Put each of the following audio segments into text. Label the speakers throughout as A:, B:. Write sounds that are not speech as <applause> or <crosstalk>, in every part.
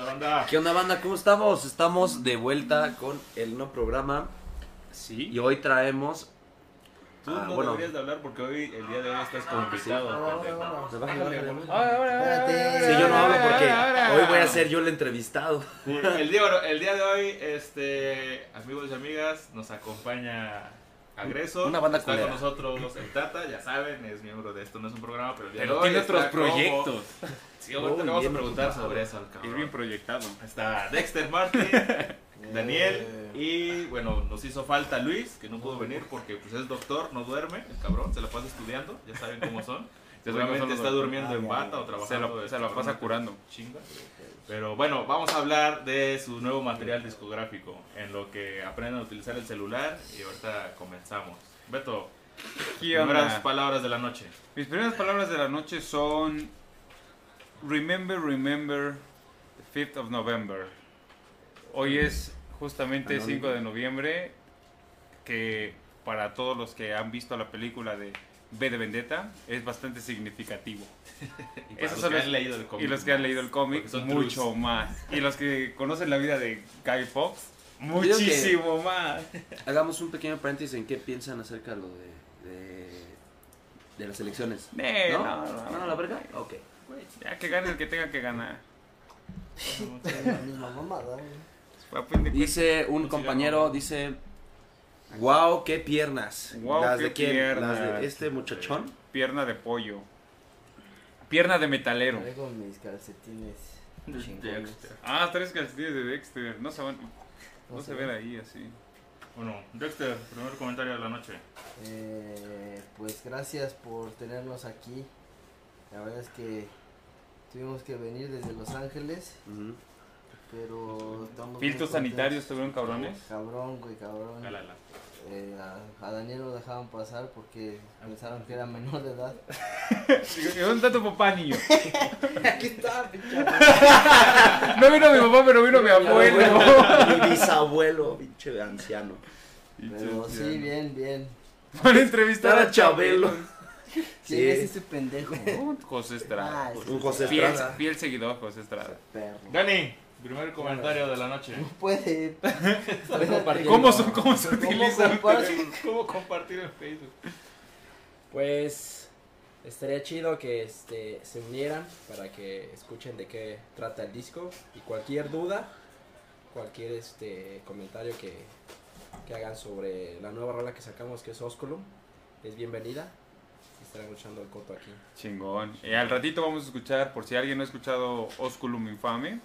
A: onda, banda?
B: ¿Qué onda, banda? ¿Cómo estamos? Estamos de vuelta con el no programa
C: Sí.
B: y hoy traemos.
A: Tú
B: Ah,
A: no
B: bueno.
A: deberías de hablar porque hoy, el día de hoy, estás
C: ahora,
D: Espérate.
B: Sí, yo no hablo porque hoy voy a ser yo el entrevistado.
A: El día, el día de hoy, este, amigos y amigas, nos acompaña Agreso.
B: Una banda
A: Está
B: culera.
A: con nosotros el Tata, ya saben, es miembro de esto, no es un programa, pero el día de
C: Pero
A: hoy.
C: tiene otros
A: como-
C: proyectos.
A: Sí, ahorita
B: Uy,
A: le vamos a preguntar sobre eso al
C: Es
A: cabrón.
C: bien proyectado.
A: Está Dexter Martin, <laughs> Daniel y bueno, nos hizo falta Luis, que no pudo venir porque pues es doctor, no duerme, el cabrón, se la pasa estudiando, ya saben cómo son. <laughs> Seguramente está durmiendo
D: Ah,
A: en
D: ya,
A: bata o trabajando.
C: se la pasa curando.
A: Chinga. Pero bueno, vamos a hablar de su nuevo material discográfico, en lo que aprenden a utilizar el celular y ahorita comenzamos. Beto,
C: ¿Qué
A: primeras palabras de la noche.
C: Mis primeras palabras de la noche son Remember, remember the 5th of November. Hoy es justamente
B: Anónimo.
C: 5 de noviembre, que para todos los que han visto la película de B de Vendetta es bastante significativo. <laughs>
A: Y
C: Esos
A: los que han leído el cómic.
C: Y los que han leído el cómic, mucho
A: trus. <laughs>
C: más. Y los que conocen la vida de Guy Fox, muchísimo más. <laughs>
B: Hagamos un pequeño paréntesis en qué piensan acerca de lo de, de, de las elecciones. ¿No?
C: no, no,
B: ¿Van a la verga? Ok.
C: Ya que gane el que tenga que ganar. <laughs>
D: La misma mamada, güey.
C: A fin de
B: Dice un compañero, dice, wow, qué piernas.
C: Guau,
B: ¿Las
C: qué
B: de quién?
C: piernas.
B: ¿Las de este muchachón?
C: Pierna de pollo. Pierna de metalero.
D: Traigo mis calcetines.
A: Dexter.
C: Ah, tres calcetines de Dexter. No se van. No,
D: No
C: se ven. ahí así.
A: Bueno, Dexter, primer comentario de la noche.
D: Eh, pues gracias por tenernos aquí. La verdad es que tuvimos que venir desde Los Ángeles, pero estamos
C: Filtros sanitarios estuvieron cabrones.
D: Cabrón, güey, cabrón. Eh, a, a Daniel lo dejaban pasar porque pensaron que era menor de edad.
C: ¿Y ¿Dónde está tu papá, niño? <laughs>
D: Aquí está, pinche. <laughs>
C: No vino mi papá, pero vino mi abuelo. <laughs>
B: Mi bisabuelo, pinche anciano.
D: Pero sí, bien, bien.
C: Van a entrevistar a
B: Chabelo.
D: ¿Quién <laughs>
B: Sí.
D: es ese pendejo?
C: José Estrada.
D: Ah,
B: Un José
C: Fiel,
B: Estrada.
C: fiel seguidor, José Estrada.
D: perro.
A: Dani, primer comentario de la noche.
D: No puede. <laughs> <laughs>
C: ¿Cómo, se- cómo se
D: ¿Cómo
C: utiliza?
A: ¿Cómo compartir en Facebook?
E: Pues estaría chido que este, se unieran para que escuchen de qué trata el disco y cualquier duda, cualquier este comentario que, que hagan sobre la nueva rola que sacamos que es Osculum es bienvenida. Estarán escuchando el coto aquí.
C: Chingón. Y al ratito vamos a escuchar, por si alguien no ha escuchado Osculum Infame,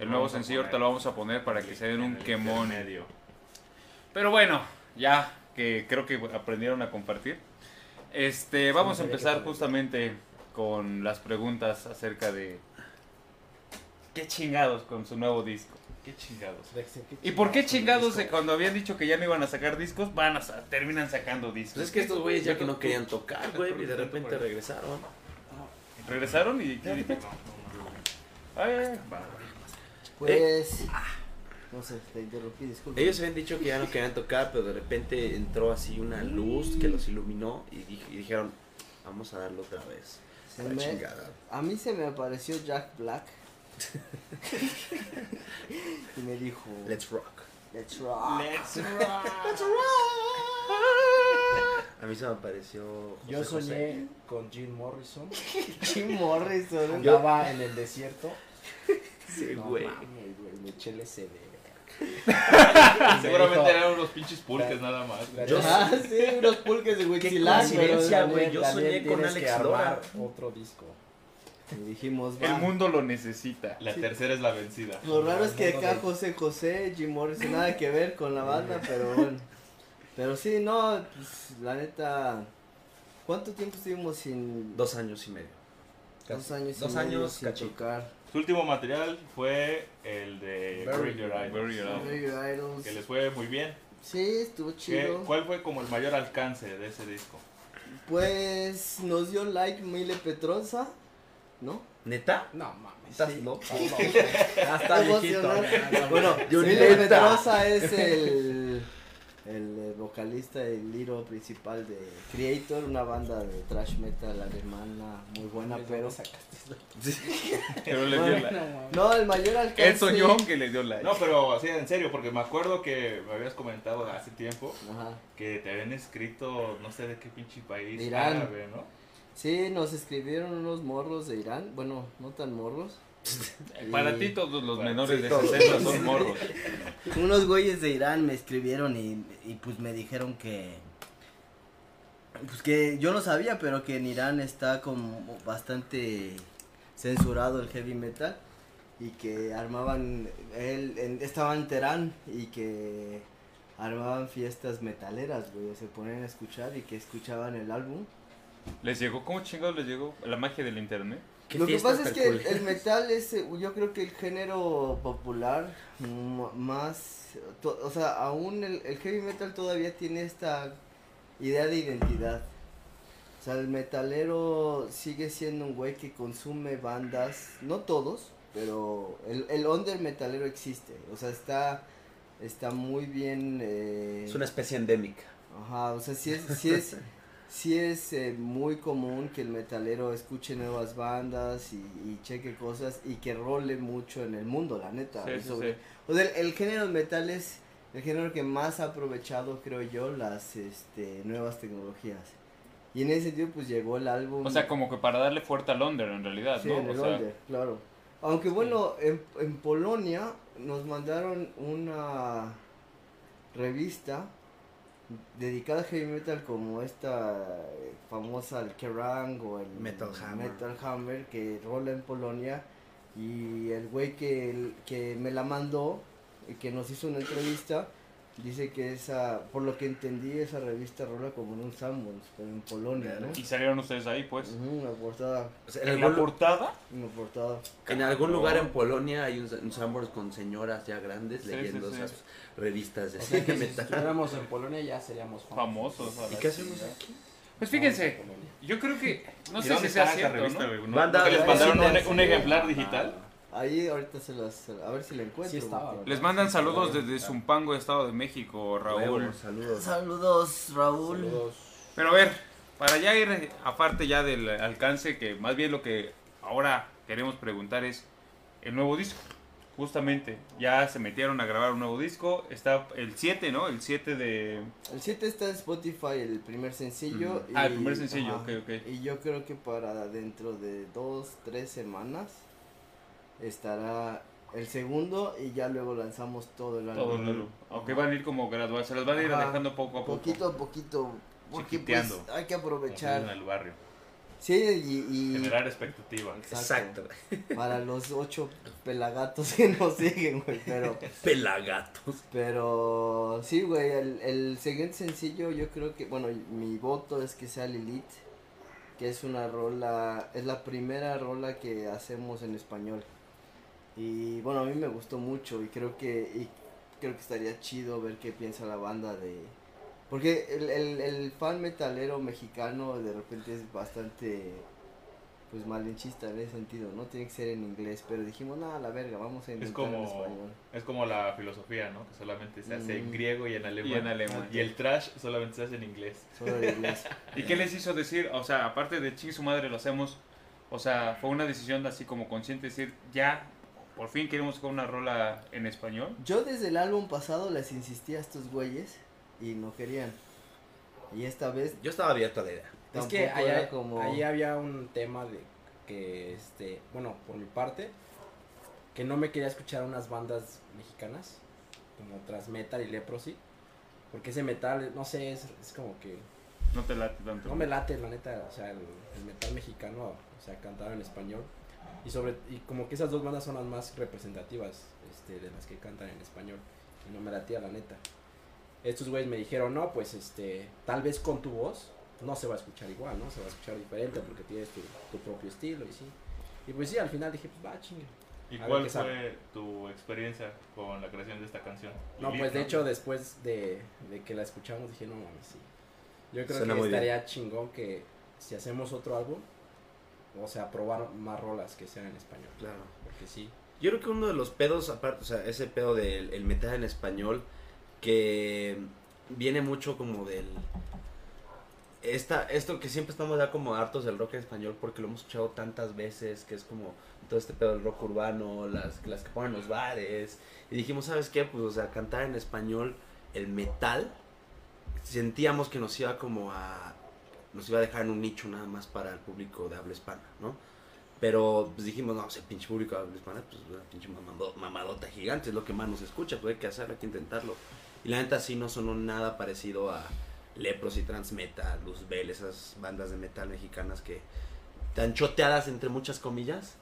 C: el nuevo
A: Vamos
C: sencillo te lo vamos a poner para que se den un quemón.
A: medio.
C: Pero bueno, ya que creo que aprendieron a compartir. Este, vamos a empezar justamente con las preguntas acerca de qué chingados con su nuevo disco.
A: Qué chingados.
C: ¿Y por qué chingados eh, cuando habían dicho que ya no iban a sacar discos, van a sa- terminan sacando discos?
B: Pues es que estos güeyes ya que no querían tocar, güey, y de repente regresaron.
C: regresaron y, y- Ay, ay, ay.
D: Pues. No sé, te interrumpí, disculpa.
B: Ellos habían dicho que ya no querían tocar, pero de repente entró así una luz que los iluminó y, di- y dijeron, vamos a darlo otra vez.
D: Me-. A mí se me apareció Jack Black. <laughs> y me dijo:
B: Let's rock.
D: Let's rock.
A: Let's <laughs>
B: A mí se me apareció José
E: Yo
B: José.
E: soñé con Jim Morrison. <laughs>
D: Jim Morrison.
E: Andaba en el desierto.
B: Sí,
E: No
B: güey.
E: me eché el SD.
A: Seguramente
E: Me dijo-
A: eran unos pinches pulques nada más. güey.
B: Yo-
D: Ah, sí, unos pulques de
B: Qué coincidencia, güey. Yo soñé con Alex Lora.
E: otro disco.
D: Y dijimos:
C: El
D: va.
C: mundo lo necesita.
A: La
D: Sí.
A: tercera es la vencida.
D: Lo raro es que
E: El
D: acá José José, Jim Morrison, nada que ver con la banda, pero bueno. Pero sí, no, pues, la neta. ¿Cuánto tiempo estuvimos sin.
B: Dos años y medio.
D: dos años
B: dos
D: y medio
B: años,
D: sin
B: cachito.
D: tocar?
A: Su último material fue el de
E: Bury
A: Your Idols,
C: Bury Your Idols.
D: Bury Your Idols.
A: que les fue muy bien.
D: Sí, estuvo
A: ¿Qué-
D: chido.
A: ¿Cuál fue como el mayor alcance de ese disco?
D: Pues nos dio like Mile Petrosa, ¿no?
B: ¿Neta?
E: No mames.
B: ¿Estás
D: Sí.
B: loco? <laughs>
E: Ya está viejito.
D: Bueno,
B: neta.
D: Petrosa es <laughs> el el eh, vocalista y el líder principal de Creator, una banda de thrash metal alemana muy buena, pero...
C: Pero <laughs> le dio
D: Bueno,
C: la...
D: No, el mayor alcance...
C: Él soñó que le dio la...
A: No, pero así en serio, porque me acuerdo que me habías comentado hace tiempo
D: Ajá.
A: que te habían escrito, no sé de qué pinche país,
D: Irán.
A: árabe, ¿no?
D: Sí, nos escribieron unos morros de Irán, bueno, no tan morros. <laughs>
C: Para
D: Y
C: ti todos los menores
B: sí,
C: de
B: todos.
C: 60 son morros. <laughs>
F: Unos güeyes de Irán me escribieron y, y pues me dijeron que pues que yo no sabía, pero que en Irán está como bastante censurado el heavy metal
D: y que armaban, él, en- estaba en Teherán y que armaban fiestas metaleras, güey, se ponían a escuchar y que escuchaban el álbum.
C: ¿Les llegó? ¿Cómo chingados les llegó? La magia del internet.
B: ¿Qué
D: Lo que pasa es que el, <laughs> metal es, eh, yo creo que el género popular más, to- o sea, aún el, el heavy metal todavía tiene esta idea de identidad. O sea, el metalero sigue siendo un güey que consume bandas, no todos, pero el, el under metalero existe. O sea, está, está muy bien... eh,
B: Es una especie endémica.
D: Ajá, o sea, sí es, sí es, <laughs> sí es eh, muy común que el metalero escuche nuevas bandas y, y cheque cosas y que role mucho en el mundo, la neta.
C: Sí,
D: sobre-
C: sí.
D: O sea, el, el género metal es el género que más ha aprovechado, creo yo, las este, nuevas tecnologías. Y en ese sentido, pues llegó el álbum.
C: O sea, como que para darle fuerte al under en realidad,
D: Sí,
C: ¿no?
D: en
C: O
D: el
C: sea,
D: under, claro. Aunque bueno, en, en Polonia nos mandaron una revista dedicada a heavy metal como esta eh, famosa el Kerrang o el
F: Metal Hammer.
D: Metal Hammer que rola en Polonia y el güey que, que me la mandó y que nos hizo una entrevista dice que esa, por lo que entendí, esa revista rola como en un Sanborns, pero en Polonia, ¿no?
C: Y salieron ustedes ahí, pues.
D: Ujú, una portada,
B: O sea, en,
C: ¿En la
B: algún,
C: portada?
D: una portada.
B: en algún lugar en Polonia hay un, un con señoras ya grandes
C: Sí,
B: leyendo
C: sí, sí.
B: esas revistas de
E: O sea que si
B: metal.
E: estuviéramos en Polonia ya seríamos
C: Famosos. a
B: ¿Y qué hacemos aquí?
C: Pues fíjense, yo creo que. No
A: ¿Y
C: sé si sea cierto,
A: revista,
C: ¿no?
B: Banda-
A: no les mandaron un,
D: sí.
A: un ejemplar digital?
D: Ahí ahorita se las, a ver si la encuentro.
E: Sí estaba.
C: Les mandan saludos desde Zumpango, Estado de México, Raúl.
B: Saludos.
F: Saludos, Raúl.
E: Saludos.
C: Pero a ver, para ya ir aparte ya del alcance, que más bien lo que ahora queremos preguntar es el nuevo disco. Justamente, ya se metieron a grabar un nuevo disco. Está el 7, ¿no? El 7 de...
D: El 7 está en Spotify, el primer sencillo.
C: Ah, el primer sencillo,
D: ajá.
C: ok, ok.
D: Y yo creo que para dentro de dos, tres semanas estará el segundo y ya luego lanzamos todo el álbum.
C: Todo el álbum. Aunque van a ir como gradual, se los van a ir
D: Ajá.
C: dejando poco a poco.
D: Poquito a poquito. Porque pues hay que
A: dice en
D: aprovechar.
A: el barrio.
D: Sí, y, y
A: Generar expectativa.
B: Exacto.
D: para los ocho pelagatos que nos siguen, güey, pero... <laughs>
B: Pelagatos.
D: Pero sí, güey, el, el siguiente sencillo yo creo que, bueno, mi voto es que sea Lilith, que es una rola, es la primera rola que hacemos en español. Y bueno, a mí me gustó mucho y creo que, y creo que estaría chido ver qué piensa la banda de... Porque el, el, el fan metalero mexicano de repente es bastante, pues malinchista en ese sentido, ¿no? Tiene que ser en inglés, pero dijimos, nada, la verga, vamos a
A: Es
D: intentar en
A: como,
D: español.
A: es como la filosofía, ¿no? Que solamente se hace en
D: Mm.
A: griego y en alemán.
C: Y en alemán.
A: Y el trash solamente se hace en inglés.
D: Solo en inglés. <laughs>
C: ¿Y qué les hizo decir? O sea, aparte de ching su madre lo hacemos, o sea, fue una decisión así como consciente decir, ya, por fin queremos con una rola en español.
D: Yo desde el álbum pasado les insistí a estos güeyes y no querían. Y esta vez
B: Yo estaba abierto a la idea.
E: Es que allá,
D: como
E: ahí había un tema de que, este, bueno, por mi parte, que no me quería escuchar unas bandas mexicanas, como Transmetal y Leprosy, porque ese metal, no sé, es, es como que
C: No te late tanto.
E: no me late, la neta, o sea, el, el metal mexicano, o sea, cantado en español, y sobre, y como que esas dos bandas son las más representativas, este, de las que cantan en español, y no me latía la neta. Estos güeyes me dijeron, no, pues, este, tal vez con tu voz, no se va a escuchar igual, ¿no? Se va a escuchar diferente porque tienes tu, tu propio estilo y sí. Y pues sí, al final dije, pues va, chingue.
A: ¿Y
E: A
A: cuál fue tu experiencia con la creación de esta canción?
E: No, pues de hecho después de, de que la escuchamos dije, no mames, sí. Yo creo
B: Suena
E: que
B: bien.
E: estaría chingón que si hacemos otro álbum, o sea, probar más rolas que sean en español.
B: Claro.
E: Porque sí.
B: Yo creo que uno de los pedos, aparte, o sea, ese pedo del el metal en español, que viene mucho como del esta, esto que siempre estamos ya como hartos del rock en español porque lo hemos escuchado tantas veces, que es como todo este pedo del rock urbano, las, las que ponen los bares. Y dijimos, ¿sabes qué? Pues, o sea, cantar en español el metal, sentíamos que nos iba como a... Nos iba a dejar en un nicho nada más para el público de habla hispana, ¿no? Pero pues dijimos, no, ese pinche público de habla hispana, pues una pinche mamado- mamadota gigante, es lo que más nos escucha, pues hay que hacerlo, hay que intentarlo. Y la neta sí no sonó nada parecido a Lepros y Transmetal, Luzbel, esas bandas de metal mexicanas que tan choteadas entre muchas comillas,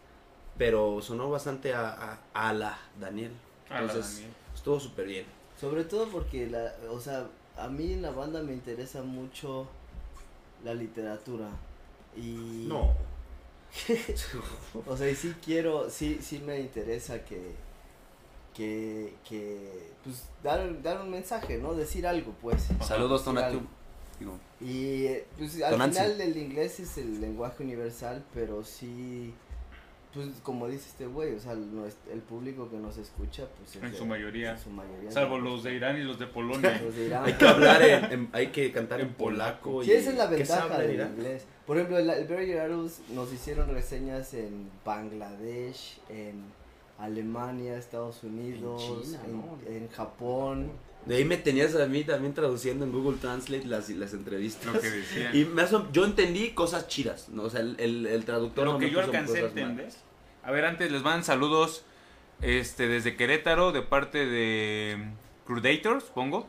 B: pero sonó bastante a, a, a la Daniel.
C: A la
B: Entonces
C: Daniel.
B: estuvo súper bien.
D: Sobre todo porque, la, o sea, a mí en la banda me interesa mucho la literatura. Y,
B: No. <laughs>
D: O sea, y sí quiero, sí, sí me interesa que, que, que, pues, dar, dar un mensaje, ¿no? Decir algo, pues.
B: Saludos. Digo,
D: Y, pues, al final el inglés es el lenguaje universal, pero sí, pues, como dice este güey, o sea, el, público que nos escucha, pues, es
C: En
D: de-
C: su mayoría.
D: en su mayoría
C: Salvo
D: de-
C: los de Irán y los de Polonia. <laughs>
D: los de Irán.
B: hay que hablar en, en- hay que cantar en polaco.
D: Sí,
B: y-
D: esa es la
B: ¿qué se
D: ventaja del
B: Irán?
D: inglés. Por ejemplo, el, el Very Arrows nos hicieron reseñas en Bangladesh, en Alemania, Estados Unidos,
B: En China,
D: en,
B: ¿no?
D: en Japón.
B: De ahí me tenías a mí también traduciendo en Google Translate las, las entrevistas.
C: Lo que decían.
B: Y me asom- yo entendí cosas chidas, ¿no? O sea, el, el, el traductor
C: lo
B: no
C: que
B: me
C: yo
B: puso
C: alcancé a. A ver, antes les mandan saludos este, desde Querétaro, de parte de Crudators, pongo.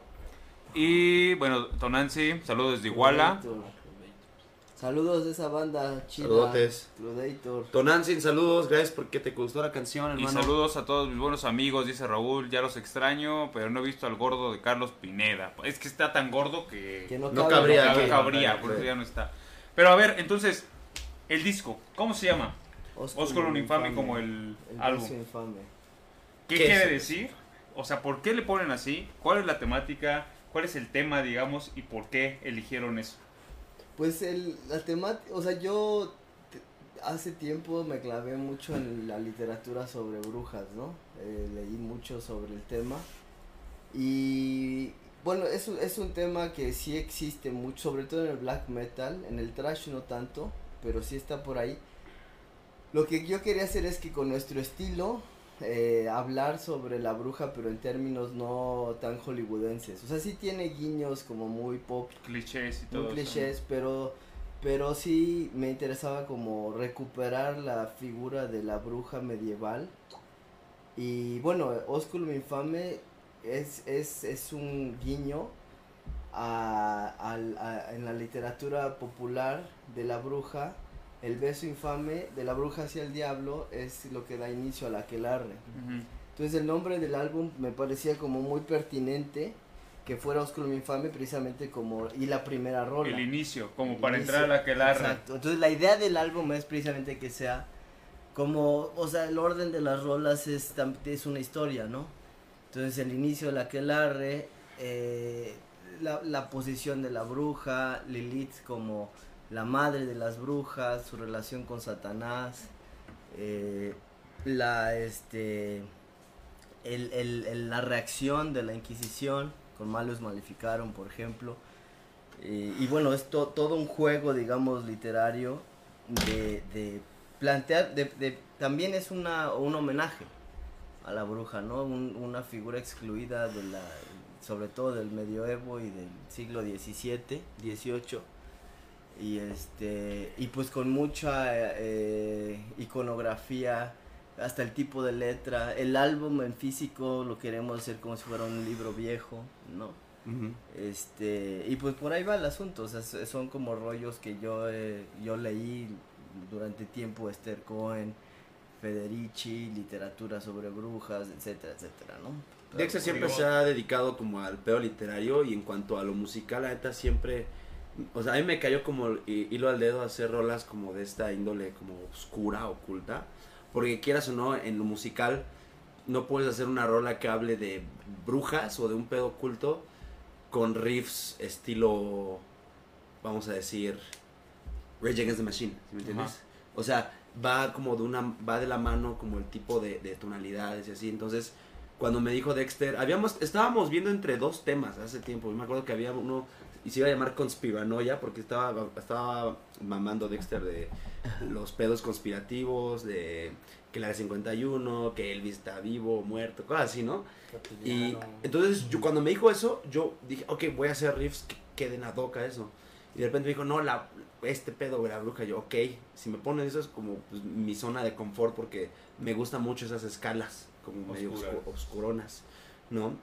C: Y bueno, Tonancy, saludos desde Iguala.
D: Crudator. Saludos de esa banda chida.
B: Saludotes.
D: Crudator.
B: Tonantzin, saludos, gracias porque te gustó la canción,
C: Y
B: hermano.
C: saludos a todos mis buenos amigos, dice Raúl, ya los extraño, pero no he visto al gordo de Carlos Pineda. Es que está tan gordo que,
D: Que no, cabe.
B: cabría
C: no
B: aquí.
C: cabría, por eso ya no está. Pero a ver, entonces, el disco, ¿cómo se llama? Oscar un infame como el,
D: El
C: álbum.
D: infame.
C: ¿Qué,
B: ¿Qué
C: quiere
B: es?
C: decir? O sea, ¿por qué le ponen así? ¿Cuál es la temática? ¿Cuál es el tema, digamos, y por qué eligieron eso?
D: Pues el, la temática, o sea, yo hace tiempo me clavé mucho en la literatura sobre brujas, ¿no? Eh, leí mucho sobre el tema. Y bueno, es, es un tema que sí existe mucho, sobre todo en el black metal, en el trash no tanto, pero sí está por ahí. Lo que yo quería hacer es que con nuestro estilo, eh, hablar sobre la bruja, pero en términos no tan hollywoodenses. O sea, sí tiene guiños como muy pop
C: Clichés y todo
D: muy clichés, pero pero sí me interesaba como recuperar la figura de la bruja medieval. Y bueno, Osculum Infame es, es, es un guiño a, al- a- en la literatura popular de la bruja. El beso infame de la bruja hacia el diablo es lo que da inicio a la aquelarre.
C: Ujú.
D: Entonces el nombre del álbum me parecía como muy pertinente que fuera Osculum Infame precisamente como y la primera rola.
C: El inicio, como
D: El
C: para
D: inicio,
C: entrar a la que
D: Exacto. Entonces la idea del álbum es precisamente que sea como, o sea, el orden de las rolas es, es una historia, ¿no? Entonces el inicio de la aquelarre, eh, la, la posición de la bruja, Lilith como la madre de las brujas, su relación con Satanás, eh, la este el, el- la reacción de la Inquisición con Malus Maleficarum, por ejemplo. Eh, y bueno, es to- todo un juego, digamos, literario de, de plantear, de, de- también es una, un homenaje a la bruja, ¿no? Un- una figura excluida de la, sobre todo del medioevo y del siglo XVII, XVIII. Y este, y pues con mucha eh, iconografía, hasta el tipo de letra, el álbum en físico lo queremos hacer como si fuera un libro viejo, ¿no? Este, y pues por ahí va el asunto, o sea, son como rollos que yo, eh, yo leí durante tiempo, Esther Cohen, Federici, literatura sobre brujas, etcétera, etcétera, ¿no?
B: Dexa siempre se ha dedicado como al pedo literario y en cuanto a lo musical, la neta siempre, o sea, a mí me cayó como hi- hilo al dedo hacer rolas como de esta índole como oscura, oculta, porque quieras o no, en lo musical no puedes hacer una rola que hable de brujas o de un pedo oculto con riffs estilo, vamos a decir, Rage Against the Machine, ¿sí ¿me entiendes?
C: Ajá.
B: O sea, va como de una, va de la mano como el tipo de, de tonalidades y así, entonces cuando me dijo Dexter, habíamos, estábamos viendo entre dos temas hace tiempo. Me acuerdo que había uno y se iba a llamar Conspiranoia porque estaba, estaba mamando Dexter de los pedos conspirativos, de que la 51, que Elvis está vivo, muerto, cosas así, ¿no? Y
E: Cotidiano.
B: entonces yo cuando me dijo eso, yo dije, ok, voy a hacer riffs que queden ad hoc a eso. Y de repente me dijo, no, la, este pedo de la bruja. Yo, ok, si me pones eso es como pues, mi zona de confort porque me gustan mucho esas escalas, como medio oscuronas, ¿no?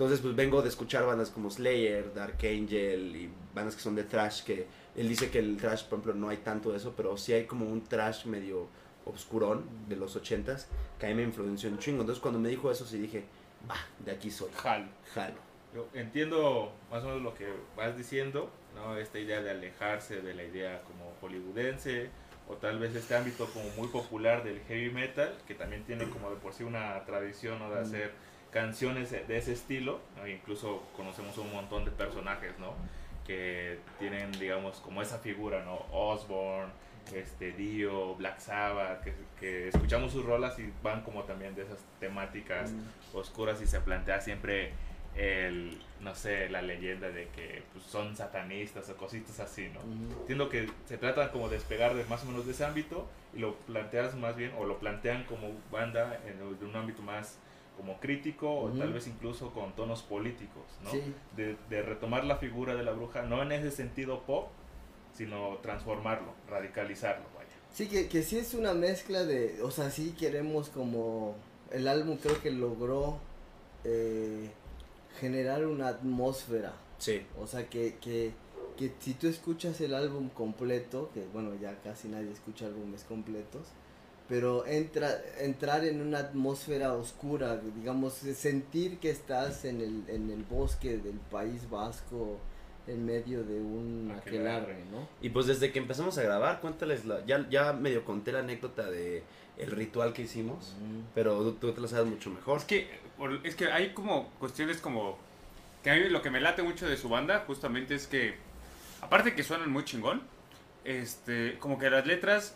B: Entonces, pues vengo de escuchar bandas como Slayer, Dark Angel y bandas que son de thrash, que él dice que el thrash, por ejemplo, no hay tanto de eso, pero sí hay como un thrash medio obscurón de los ochentas que a mí me influenció un chingo. Entonces, cuando me dijo eso, sí dije, va, de aquí soy,
C: Jalo.
B: jalo.
A: Yo entiendo más o menos lo que vas diciendo, ¿no? Esta idea de alejarse de la idea como hollywoodense o tal vez este ámbito como muy popular del heavy metal, que también tiene como de por sí una tradición ¿no? de hacer canciones de ese estilo, ¿no? incluso conocemos un montón de personajes, ¿no? Que tienen, digamos, como esa figura, ¿no? Osborne, este, Dio, Black Sabbath, que, que escuchamos sus rolas y van como también de esas temáticas oscuras y se plantea siempre el, no sé, la leyenda de que pues, son satanistas o cositas así, ¿no?
D: Ujú.
A: Entiendo que se trata como de despegar de más o menos de ese ámbito y lo planteas más bien, o lo plantean como banda en de un ámbito más como crítico o
D: Ujú.
A: tal vez incluso con tonos políticos, ¿no?
D: Sí.
A: De, de retomar la figura de la bruja, no en ese sentido pop, sino transformarlo, radicalizarlo, vaya.
D: Sí, que, que sí es una mezcla de, o sea, sí queremos como, el álbum creo que logró eh, generar una atmósfera,
B: Sí.
D: o sea, que, que, que si tú escuchas el álbum completo, que bueno, ya casi nadie escucha álbumes completos, pero entra, entrar en una atmósfera oscura, digamos, sentir que estás en el, en el bosque del País Vasco, en medio de un
A: Aquelarre.
D: ¿no?
B: Y pues desde que empezamos a grabar, cuéntales, la, ya, ya medio conté la anécdota de el ritual que hicimos, pero tú, tú te lo sabes mucho mejor.
C: Es que, es que hay como cuestiones como... Que a mí lo que me late mucho de su banda justamente es que, aparte que suenan muy chingón, este, como que las letras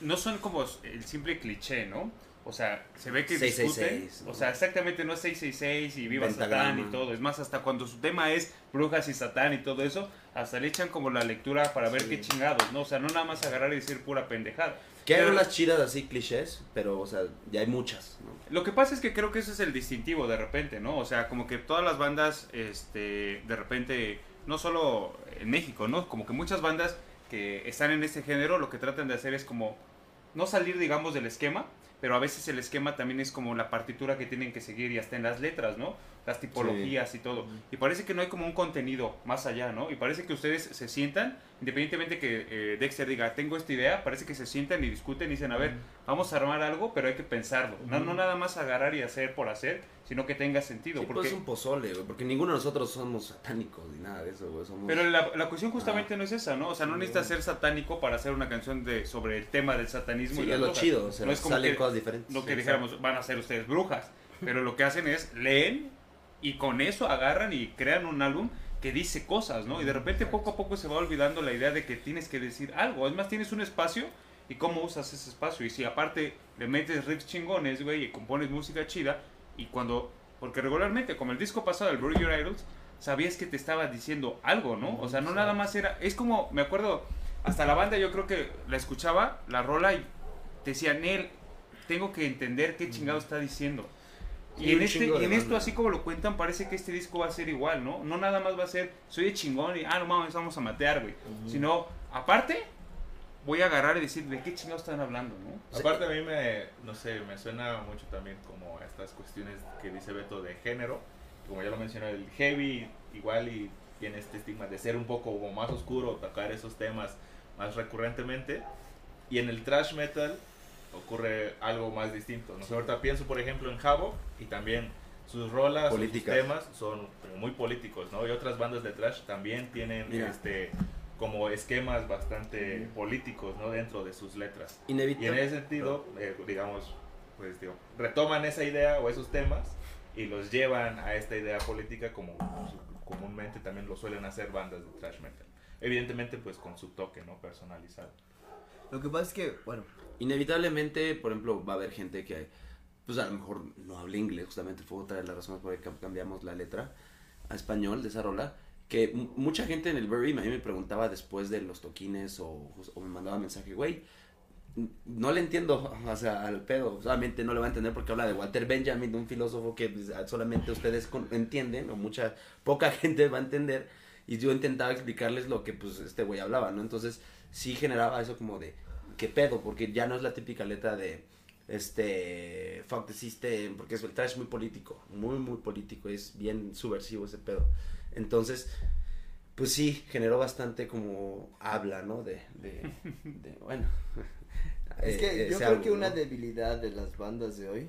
C: no son como el simple cliché, ¿no? O sea, se ve que
B: 666,
C: discuten.
B: ¿no?
C: O sea, exactamente no es 666 y viva. Satán y todo. Es más, hasta cuando su tema es brujas y Satán y todo eso, hasta le echan como la lectura para ver
D: Sí.
C: qué chingados, ¿no? O sea, no nada más agarrar y decir pura pendejada.
B: Que hay unas chidas así clichés, pero o sea, ya hay muchas, ¿no?
C: Lo que pasa es que creo que ese es el distintivo de repente, ¿no? O sea, como que todas las bandas, este, de repente, no solo en México, ¿no? Como que muchas bandas que están en este género lo que tratan de hacer es como no salir, digamos, del esquema, pero a veces el esquema también es como la partitura que tienen que seguir y hasta en las letras, ¿no? Las tipologías y todo. Y parece que no hay como un contenido más allá, ¿no? Y parece que ustedes se sientan, independientemente que eh, Dexter diga, tengo esta idea, parece que se sientan y discuten y dicen, a ver, vamos a armar algo, pero hay que pensarlo. No, no nada más agarrar y hacer por hacer, sino que tenga sentido.
B: Sí,
C: porque...
B: pues es un pozole, güey, porque ninguno de nosotros somos satánicos ni nada de eso, güey. Somos...
C: Pero la, la cuestión justamente no es esa, ¿no? O sea, no necesitas ser satánico para hacer una canción de sobre el tema del satanismo.
B: sí,
C: y
B: es lo chido, o sea,
C: No es como
B: salen
C: que-
B: cosas diferentes.
C: Lo que
B: Sí,
C: dijéramos, van a ser ustedes brujas. Pero lo que hacen es leen y con eso agarran y crean un álbum que dice cosas, ¿no? Y de repente poco a poco se va olvidando la idea de que tienes que decir algo. Es más, tienes un espacio y cómo usas ese espacio. Y si aparte le metes riffs chingones, güey, y compones música chida, y cuando. Porque regularmente, como el disco pasado, el Bury Your Idols, sabías que te estaba diciendo algo, ¿no? O sea, no nada más era. Es como, me acuerdo, hasta la banda yo creo que la escuchaba, la rola, y te decía, Nel, tengo que entender qué chingado está diciendo.
B: Sí,
C: Y en, este, y en esto, así como lo cuentan, parece que este disco va a ser igual, ¿no? No nada más va a ser, soy de chingón y, ah, no mames, vamos a matear, güey. Sino, aparte, voy a agarrar y decir, ¿de qué chingados están hablando, no?
A: Aparte a mí me, no sé, me suena mucho también como a estas cuestiones que dice Beto de género. Como ya lo mencioné, el heavy igual y tiene este estigma de ser un poco más oscuro, tocar esos temas más recurrentemente. Y en el thrash metal ocurre algo más distinto. ¿no? Ahorita pienso, por ejemplo, en Havoc y también sus rolas, sus temas son muy políticos, ¿no? Y otras bandas de thrash también tienen
B: Mira.
A: este como esquemas bastante políticos, ¿no? Dentro de sus letras. Y en
B: Inevitable.
A: ese sentido, eh, digamos, pues digo, retoman esa idea o esos temas y los llevan a esta idea política como comúnmente también lo suelen hacer bandas de thrash metal. Evidentemente, pues con su toque, ¿no? Personalizado.
D: Lo que pasa es que, bueno,
B: Inevitablemente, por ejemplo, va a haber gente que pues a lo mejor no hablé inglés, justamente fue otra de las razones por las que cambiamos la letra a español de esa rola. Que mucha gente en el Bury a mí me preguntaba después de los toquines o, o me mandaba mensaje, güey, no le entiendo, <laughs> o sea, al pedo, solamente no le va a entender porque habla de Walter Benjamin, de un filósofo que pues, solamente ustedes con- entienden o mucha, poca <laughs> gente va a entender y yo intentaba explicarles lo que pues este güey hablaba, ¿no? Entonces sí generaba eso como de, ¿qué pedo? Porque ya no es la típica letra de, este, fuck the system, porque es el trash muy político, muy, muy político, es bien subversivo ese pedo. Entonces, pues sí, generó bastante como habla, ¿no? De, de, de bueno. <laughs>
D: Es que
B: eh,
D: yo creo que una
B: ¿no?
D: debilidad de las bandas de hoy,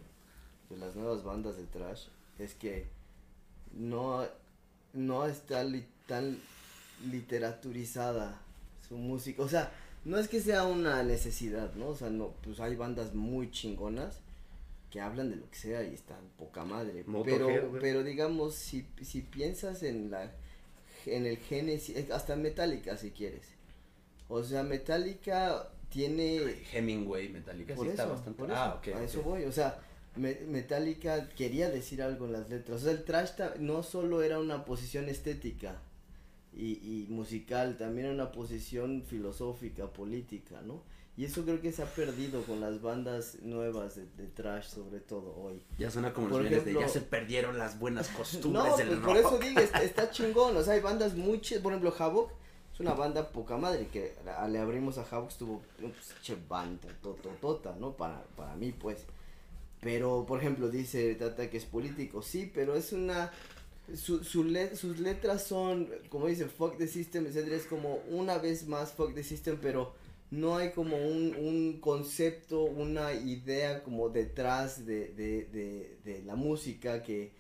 D: de las nuevas bandas de trash, es que no, no está li- tan literaturizada su música. O sea, no es que sea una necesidad, ¿no? O sea, no, pues hay bandas muy chingonas que hablan de lo que sea y están poca madre. Pero, pero digamos, si, si piensas en la en el génesis, eh, hasta Metallica si quieres. O sea, Metallica tiene
B: Hemingway, Metallica,
D: por
B: sí está
D: eso,
B: bastante.
D: por eso,
B: ah, ok.
D: a eso voy, o sea, Me- Metallica quería decir algo en las letras, o sea, el trash no solo era una posición estética y, y musical, también una posición filosófica, política, ¿no? Y eso creo que se ha perdido con las bandas nuevas de, de trash, sobre todo hoy.
B: Ya suena como los memes de
D: ejemplo-
B: ya se perdieron las buenas <laughs> costumbres
D: No,
B: del
D: pues
B: rock.
D: por eso digo, está, está <laughs> chingón, o sea, hay bandas muy chidas, por ejemplo, Havoc es una banda poca madre, que a- le abrimos a Havoc, estuvo, pues, che, banda, tototota, ¿no? Para, para mí, pues. Pero, por ejemplo, dice Tata que es político, sí, pero es una, su, su le- sus letras son, como dice, fuck the system, etcétera, es como una vez más fuck the system, pero no hay como un, un concepto, una idea como detrás de, de, de, de la música que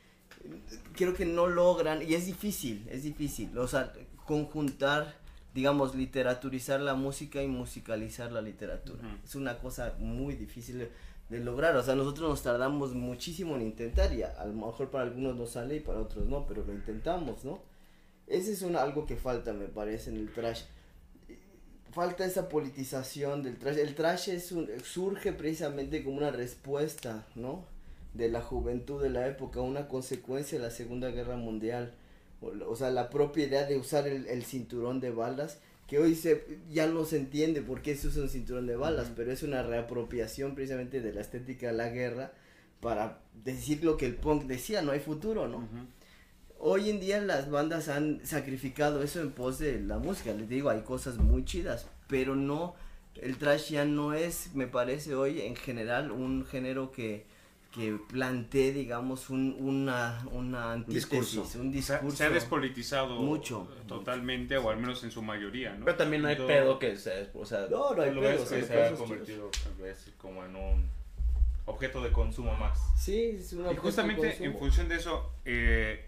D: creo que no logran, y es difícil, es difícil, o sea, conjuntar, digamos, literaturizar la música y musicalizar la literatura. Es una cosa muy difícil de, lograr, o sea, nosotros nos tardamos muchísimo en intentar y a, a lo mejor para algunos nos sale y para otros no, pero lo intentamos, ¿no? Ese es un, algo que falta, me parece, en el trash. Falta esa politización del trash. El trash es un, surge precisamente como una respuesta, ¿no? De la juventud de la época, una consecuencia de la Segunda Guerra Mundial. O, o sea, la propia idea de usar el, el cinturón de balas, que hoy se, ya no se entiende por qué se usa un cinturón de balas, pero es una reapropiación precisamente de la estética de la guerra para decir lo que el punk decía, no hay futuro, ¿no? Hoy en día las bandas han sacrificado eso en pos de la música. Les digo, hay cosas muy chidas, pero no, el trash ya no es, me parece hoy en general, un género que, que plantee, digamos, un, una, una antítesis,
B: discurso.
D: un
C: Se ha-
D: discurso.
C: Se ha despolitizado
D: Mucho.
C: totalmente, o al menos en su mayoría, ¿no?
B: Pero también no hay pedo que se, o sea,
D: No, no hay
A: lo
D: pedo,
A: que se ha convertido tal vez como en un objeto de consumo más.
D: Sí, es una
C: Y justamente en función de eso, eh,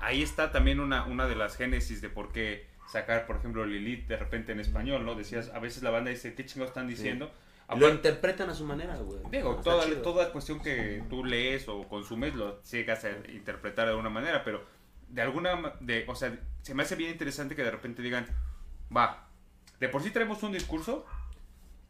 C: ahí está también una, una de las génesis de por qué sacar, por ejemplo, Lilith de repente en español, ¿no? Decías, a veces la banda dice, ¿qué chingados están diciendo?
B: Lo interpretan a su manera, güey.
C: Digo,
B: Está
C: toda,
B: chido.
C: toda cuestión que tú lees o consumes lo llegas a interpretar de alguna manera, pero de alguna, de, o sea, se me hace bien interesante que de repente digan, va, de por sí traemos un discurso,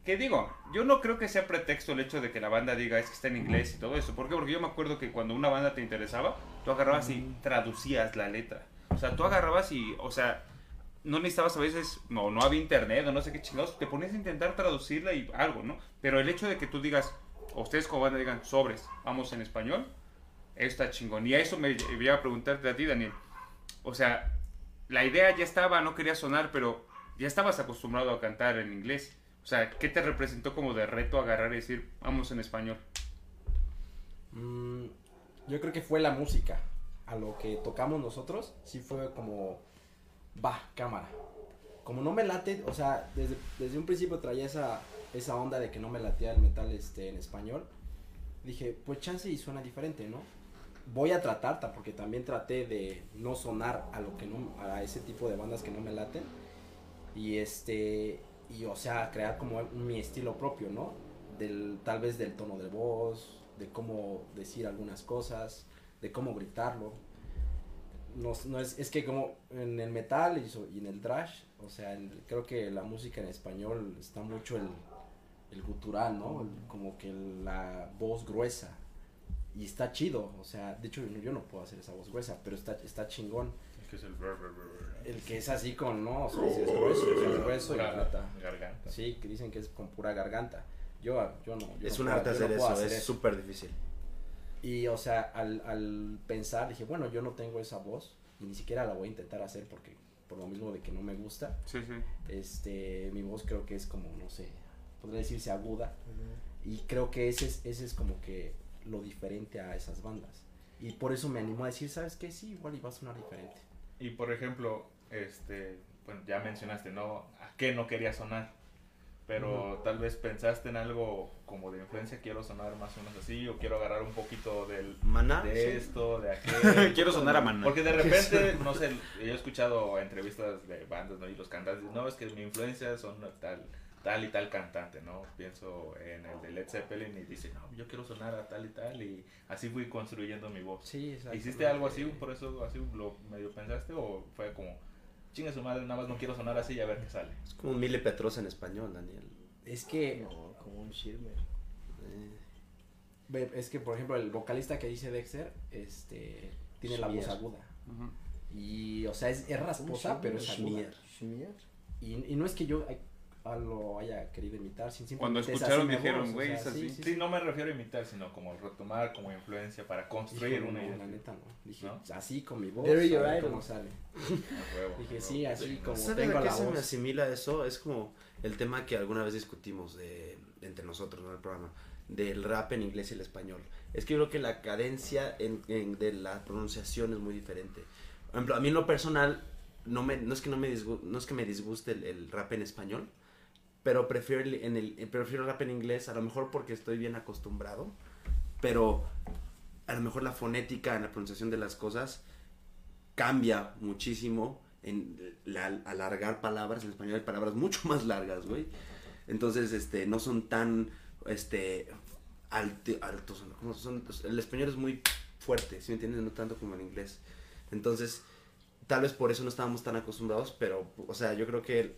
C: que digo, yo no creo que sea pretexto el hecho de que la banda diga es que está en inglés y todo eso, ¿por qué? Porque yo me acuerdo que cuando una banda te interesaba, tú agarrabas y traducías la letra, o sea, tú agarrabas y, o sea, no necesitabas a veces, no, no había internet o no sé qué chingados, te ponías a intentar traducirla y algo, ¿no? Pero el hecho de que tú digas, o ustedes como banda digan, sobres, vamos en español, está chingón. Y a eso me voy a preguntarte a ti, Daniel. O sea, la idea ya estaba, no quería sonar, pero ya estabas acostumbrado a cantar en inglés. O sea, ¿qué te representó como de reto agarrar y decir, vamos en español?
E: Mm, yo creo que fue la música. A lo que tocamos nosotros, sí fue como, va, cámara. Como no me late, o sea, desde, desde un principio traía esa, esa onda de que no me latía el metal este, en español. Dije, pues chance y suena diferente, ¿no? Voy a tratar, ta- porque también traté de no sonar a lo que no, a ese tipo de bandas que no me laten. Y este, y o sea, crear como mi estilo propio, ¿no? Del, tal vez del tono de voz, de cómo decir algunas cosas, de cómo gritarlo. No, no es, es que como en el metal y, en el thrash, o sea, en- creo que la música en español está mucho el, el gutural, ¿no? El- como que la voz gruesa. Y está chido, o sea, de hecho yo no puedo hacer esa voz gruesa, pero está, está chingón.
A: Es que es el brr, brr, brr, brr.
E: El que es así con, no, o sea, es grueso, es grueso y
A: Pura
E: neta.
A: garganta.
E: Sí, que dicen que es con pura garganta. Yo, yo no. yo
B: Es
E: no
B: un
E: puedo-
B: arte
E: no
B: hacer eso,
E: hacer
B: es súper difícil.
E: Y, o sea, al, al pensar, dije, bueno, yo no tengo esa voz y ni siquiera la voy a intentar hacer porque, por lo mismo de que no me gusta,
C: Sí, sí.
E: este, mi voz creo que es como, no sé, podría decirse aguda. Y creo que ese es, ese es como que lo diferente a esas bandas. Y por eso me animó a decir, ¿sabes qué? Sí, igual iba a sonar diferente.
A: Y por ejemplo, este, bueno, ya mencionaste, ¿no? ¿A qué no quería sonar? Pero tal vez pensaste en algo como de influencia, quiero sonar más o menos así, o quiero agarrar un poquito del,
B: Maná.
A: de
B: sí.
A: esto, de <laughs> aquello.
C: Quiero sonar a Maná.
A: Porque de <laughs> repente, no sé, yo he escuchado entrevistas de bandas, ¿no? Y los cantantes, no, es que mi influencia son tal, tal y tal cantante, ¿no? Pienso en el de Led Zeppelin y dice, no, yo quiero sonar a tal y tal, y así fui construyendo mi voz.
E: Sí, exacto.
A: ¿Hiciste algo así, por eso así lo medio pensaste, o fue como, chinga su madre, nada más no quiero sonar así y a ver qué sale?
B: Es como un Mile Petrosa en español, Daniel.
E: Es que,
D: No, como un Shirmer.
B: Eh,
E: es que, por ejemplo, el vocalista que dice Dexter, este, tiene la voz aguda. Y, o sea, es, es rasposa, pero es aguda.
D: Schmier.
E: Y, y no es que yo lo haya querido imitar, sin
C: Cuando escucharon dijeron,
E: voz, o
C: güey,
E: sea,
C: es así.
E: sí,
A: Sí, no me refiero a imitar, sino como retomar como influencia para construir una idea.
E: la neta no. Dije,
A: ¿No?
E: así con mi voz, cómo sale. <laughs> Dije, sí, así como
B: ¿Sabes
E: tengo la
B: se me
E: voz.
B: asimila eso? Es como el tema que alguna vez discutimos de, entre nosotros, ¿no? El programa, del rap en inglés y el español. Es que yo creo que la cadencia en, en- de la pronunciación es muy diferente. Por ejemplo, a mí en lo personal, no, me, no, es, que no, me disgu- no es que me disguste el, el rap en español, pero prefiero el, en el, prefiero el rap en inglés, a lo mejor porque estoy bien acostumbrado, pero a lo mejor la fonética en la pronunciación de las cosas cambia muchísimo en la- alargar palabras. En español hay palabras mucho <laughs> más largas, güey. Entonces, este, no son tan, este, alti- altos. ¿no? ¿Cómo son? El español es muy fuerte, ¿sí me entiendes? No tanto como el inglés. Entonces, tal vez por eso no estábamos tan acostumbrados, pero, o sea, yo creo que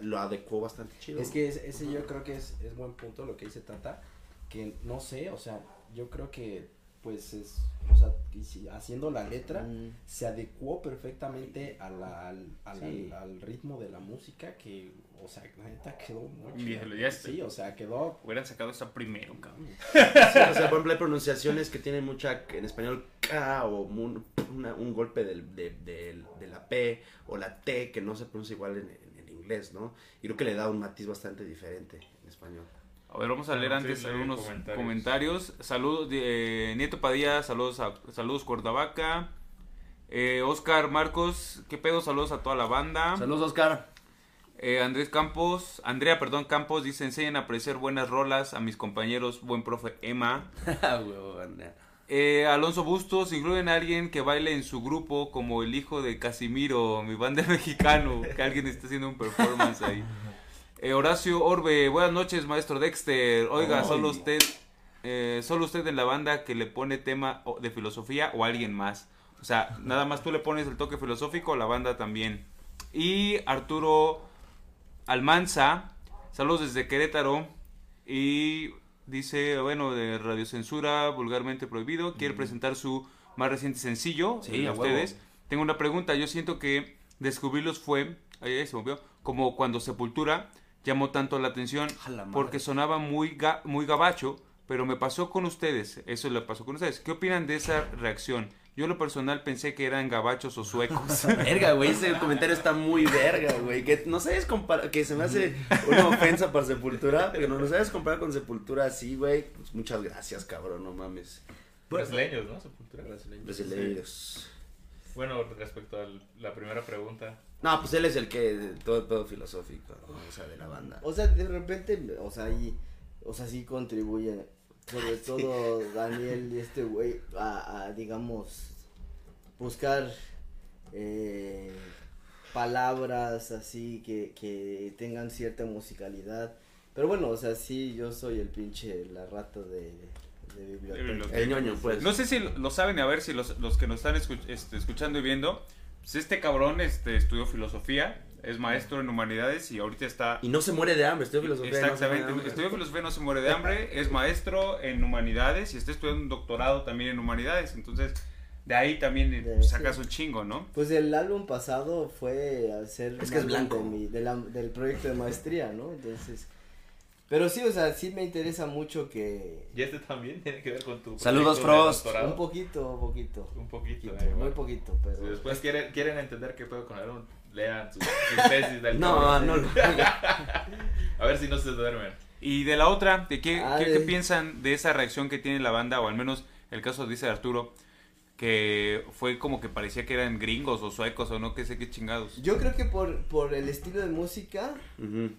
B: lo adecuó bastante chido.
E: Es que ese, ese yo creo que es, es buen punto lo que dice Tata, que no sé, o sea, yo creo que pues es, o sea, haciendo la letra
D: Mm.
E: se adecuó perfectamente a la- al, al,
D: Sí.
E: al- al ritmo de la música que, o sea, la neta quedó muy
C: Bien.
E: Sí, o sea, quedó...
C: Hubieran sacado esta primero, cabrón.
B: Sí, o sea, por ejemplo, hay pronunciaciones que tienen mucha, en español, K o un, una- un golpe del- de, del- de la P o la T que no se pronuncia igual en inglés, ¿no? Y creo que le da un matiz bastante diferente en español.
C: A ver, vamos a leer
A: Sí,
C: antes algunos comentarios.
A: comentarios.
C: Saludos, eh, Nieto Padilla, saludos a saludos Cuernavaca. Eh, Oscar Marcos, ¿qué pedo? Saludos a toda la banda.
B: Saludos, Oscar.
C: Eh, Andrés Campos, Andrea, perdón, Campos, dice, enseñan a apreciar buenas rolas a mis compañeros, buen profe Emma. <laughs> Eh, Alonso Bustos, incluyen a alguien que baile en su grupo como el hijo de Casimiro, mi banda <laughs> mexicano, que alguien está haciendo un performance ahí. <laughs> Eh, Horacio Orbe, buenas noches, maestro Dexter. Oiga, solo usted, eh, solo usted en la banda que le pone tema de filosofía o alguien más. O sea, nada más tú le pones el toque filosófico, la banda también. Y Arturo Almanza, saludos desde Querétaro. Y dice, bueno, de radiocensura, vulgarmente prohibido, quiere presentar su más reciente sencillo
B: Sí,
C: a
B: huevo.
C: ustedes. Tengo una pregunta, yo siento que descubrirlos fue, ahí se movió, como cuando Sepultura llamó tanto la atención
B: la
C: porque sonaba muy, ga- muy gabacho, pero me pasó con ustedes, eso le pasó con ustedes. ¿Qué opinan de esa reacción? Yo en lo personal pensé que eran gabachos o suecos. <laughs>
B: Verga, güey, ese comentario está muy verga, güey. Que no sabes comparar, que se me hace una ofensa para Sepultura, pero no sabes comparar con Sepultura así, güey. Pues muchas gracias, cabrón, no mames.
A: Brasileños, ¿no? Sepultura.
B: Brasileiros.
A: Bueno, respecto a la primera pregunta,
B: No, pues él es el que, todo el pedo filosófico, ¿no? o sea, de la banda.
D: O sea, de repente, o sea, y, o sea, sí contribuye, sobre todo Daniel y este güey, a, a, digamos, buscar eh, palabras así que, que tengan cierta musicalidad. Pero bueno, o sea, sí, yo soy el pinche, la rata de, de biblioteca.
C: biblioteca.
B: El ñoño, pues.
C: No sé si lo saben, a ver si los, los que nos están escu- este, escuchando y viendo, pues este cabrón este, estudió filosofía, es maestro en humanidades y ahorita está...
B: Y no se muere de hambre, estudia filosofía. no
C: Exactamente,
B: hambre.
C: estudió filosofía, no se muere de hambre, es maestro en humanidades y está estudiando un doctorado también en humanidades, entonces de ahí también eh,
D: De-
C: sacas
D: sí.
C: un chingo, ¿no?
D: Pues el álbum pasado fue hacer
B: Es que es blanco.
D: de mi- de la- del proyecto de maestría, ¿no? Entonces, pero sí, o sea, sí me interesa mucho que
A: Y este también tiene que ver con tu.
B: Saludos, Frost.
D: un poquito, un poquito,
A: Un poquito.
D: poquito,
A: ahí,
D: muy
A: bueno.
D: poquito, pero
A: Si después quieren, quieren entender qué puedo con el álbum, lean sus, sus tesis del
B: No, no lo. <laughs>
A: A ver si no se duermen.
C: Y de la otra, ¿de qué,
D: Ah,
C: qué- piensan de esa reacción que tiene la banda? O al menos el caso dice Arturo, que fue como que parecía que eran gringos o suecos o no que sé qué chingados.
D: yo creo que por, por el estilo de música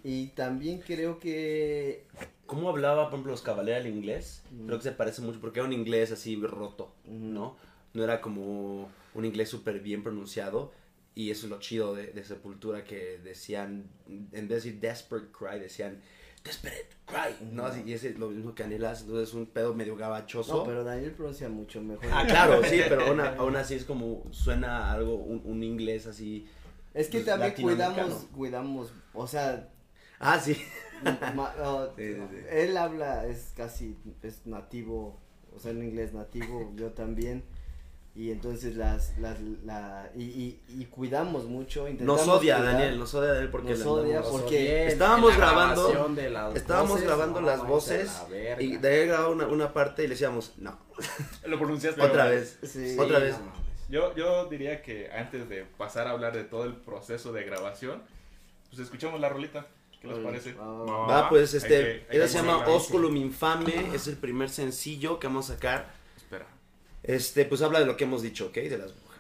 D: y también creo que
B: ¿Cómo hablaba, por ejemplo, los Cabalera el inglés? Creo que se parece mucho porque era un inglés así roto. ¿no? No era como un inglés súper bien pronunciado. Y eso es lo chido de, de Sepultura que decían, en vez de decir desperate cry, decían desperate cry, ¿no? Y ese es lo mismo que Anelas, entonces es un pedo medio gabachoso.
D: no, pero Daniel pronuncia mucho mejor.
B: Ah, claro, sí, <laughs> pero aún, aún así es como, suena algo, un, un inglés así.
D: Es que
B: pues,
D: también cuidamos, cuidamos, o sea,
B: Ah, sí. <laughs>
D: ma- <laughs>
B: Sí, sí, sí.
D: él habla, es casi, es nativo, o sea, en inglés nativo, yo también. Y entonces las, las, la, y, y, y cuidamos mucho, intentamos
B: Nos odia,
D: cuidar.
B: Daniel, nos odia Daniel porque
D: Nos odia porque
B: estábamos grabando- estábamos
E: voces,
B: grabando
E: no,
B: las voces
E: a la.
B: Y de ahí grababa una, una parte y le decíamos, no, <laughs>
C: Lo pronunciaste
B: otra vez.
D: Sí.
B: Otra vez.
E: no.
A: Yo, yo diría que antes de pasar a hablar de todo el proceso de grabación, pues escuchemos la rolita. ¿Qué les parece?
D: Ah,
C: No.
B: Va, pues este, ella se llama. Osculum Infame, es el primer sencillo que vamos a sacar.
C: Espera,
B: Este, pues habla de lo que hemos dicho, ¿ok? De las brujas.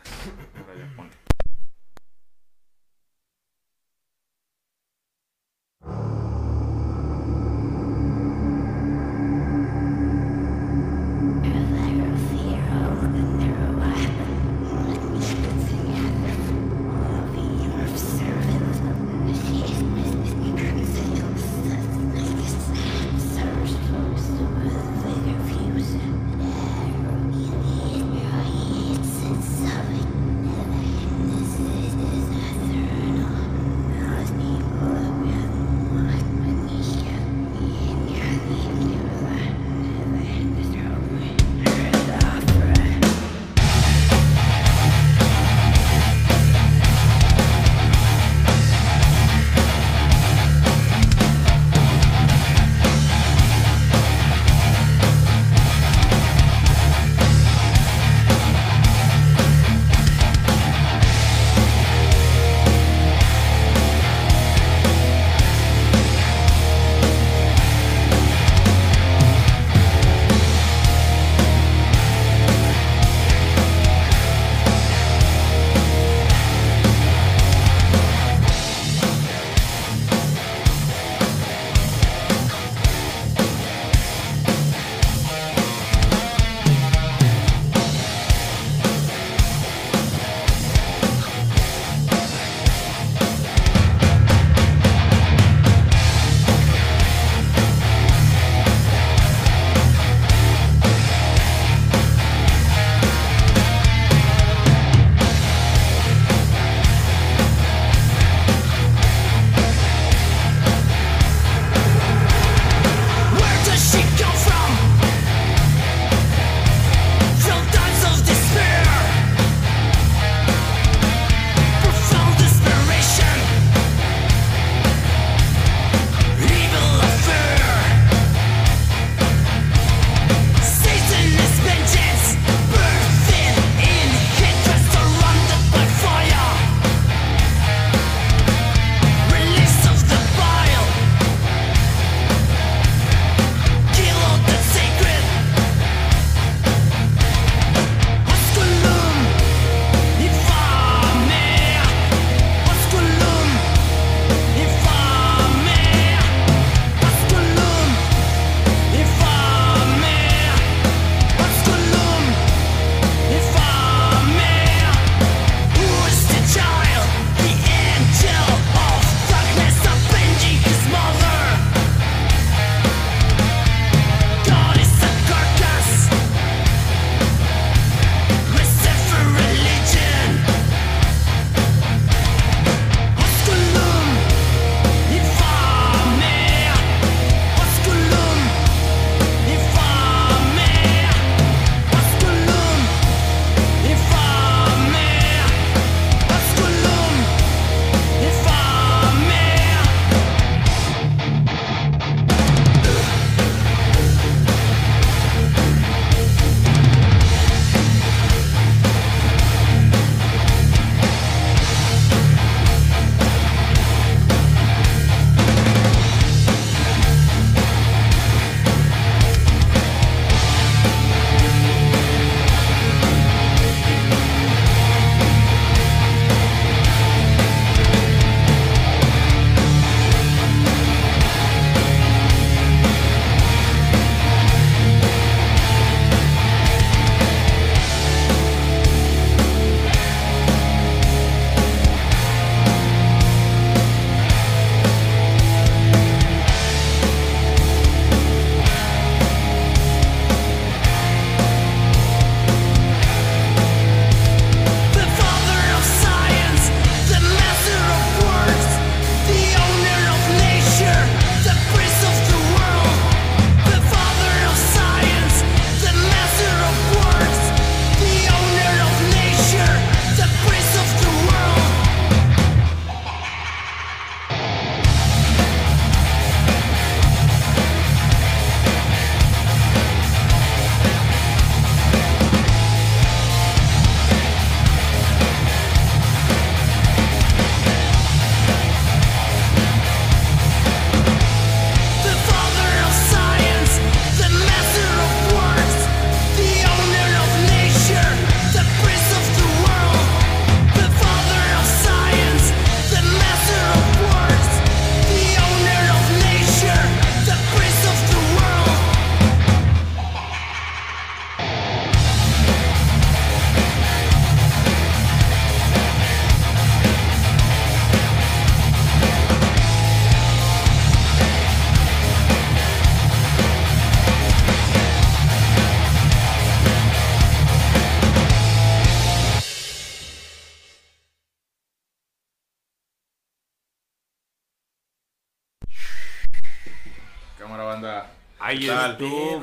C: Ahí
A: tal?
C: estuvo.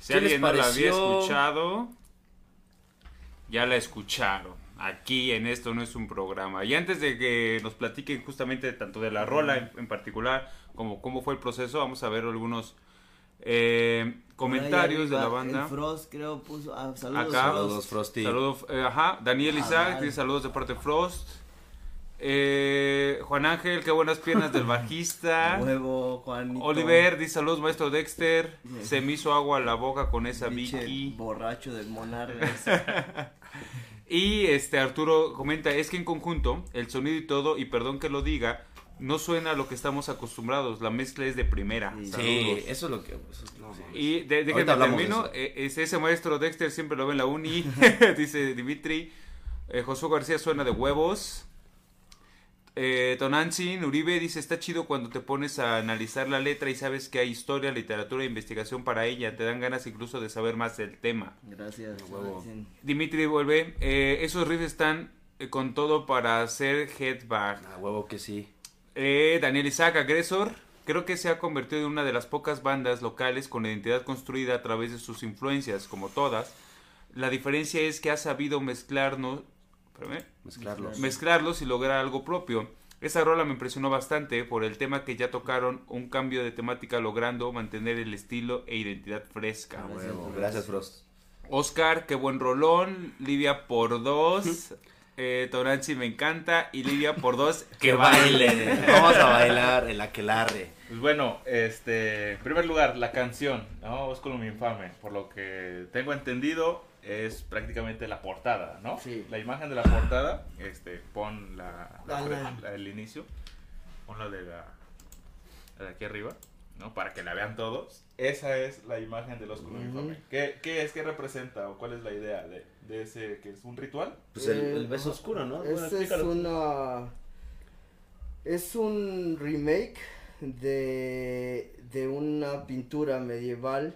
C: Si
B: ¿Qué les
C: alguien no la había escuchado, ya la escucharon. Aquí en esto no es un programa. Y antes de que nos platiquen justamente tanto de la rola en, en particular como cómo fue el proceso, vamos a ver algunos eh, comentarios de la banda.
F: El Frost creo puso. ah, saludos,
C: Acá.
F: Frost.
B: Saludos, Frosty.
C: Saludos, eh, ajá, Daniel
F: Ah,
C: Isaac, dice saludos de parte de Frost. Eh, Juan Ángel, qué buenas piernas del bajista. <laughs>
F: Huevo, Juanito.
C: Oliver, dice saludos, maestro Dexter.
F: Bien. <laughs>
C: Se me hizo agua la boca con esa
F: Pinche
C: Vicky.
F: borracho del Monarcas. <laughs>
C: Y este Arturo comenta, es que en conjunto, el sonido y todo, y perdón que lo diga, no suena a lo que estamos acostumbrados. La mezcla es de primera.
F: Sí.
C: Saludos.
B: Sí, eso es lo que. eso es-.
C: Y de, déjenme
B: de
C: termino.
B: eso.
C: eh, es ese maestro Dexter siempre lo ve en la uni. dice Dimitri. Eh, Josué García suena de huevos. Eh, Tonantzin Uribe dice: Está chido cuando te pones a analizar la letra y sabes que hay historia, literatura e investigación para ella. Te dan ganas incluso de saber más del tema.
F: Gracias,
B: Huevo.
C: Dimitri vuelve: eh, Esos riffs están eh, con todo para hacer headbang.
B: A huevo que sí.
C: Eh, Daniel Isaac, agresor. Creo que se ha convertido en una de las pocas bandas locales con identidad construida a través de sus influencias, como todas. La diferencia es que ha sabido mezclarnos, espérame,
B: Mezclarlos.
C: mezclarlos y lograr algo propio. Esa rola me impresionó bastante por el tema que ya tocaron, un cambio de temática logrando mantener el estilo e identidad fresca.
B: A huevo. Gracias, Frost.
C: Oscar, qué buen rolón. Livia por dos. <laughs> Eh, Toranchi me encanta. Y Livia por dos, <laughs> que baile.
B: Vamos a bailar el aquelarre.
A: Pues bueno, este, en primer lugar, la canción, ¿no? Osculum Infame, por lo que tengo entendido, es prácticamente la portada, ¿no?
F: Sí.
A: La imagen de la portada, este, pon la, la- el inicio, pon la de la, la de aquí arriba, ¿no? Para que la vean todos. Esa es la imagen del Osculum
F: Ujú.
A: Infame. ¿Qué, ¿Qué es? ¿Qué representa? ¿O cuál es la idea de, de ese, que es un ritual?
B: Pues el,
F: Eh,
B: el beso oscuro, ¿no? Bueno,
D: es una. Es un remake de, de una pintura medieval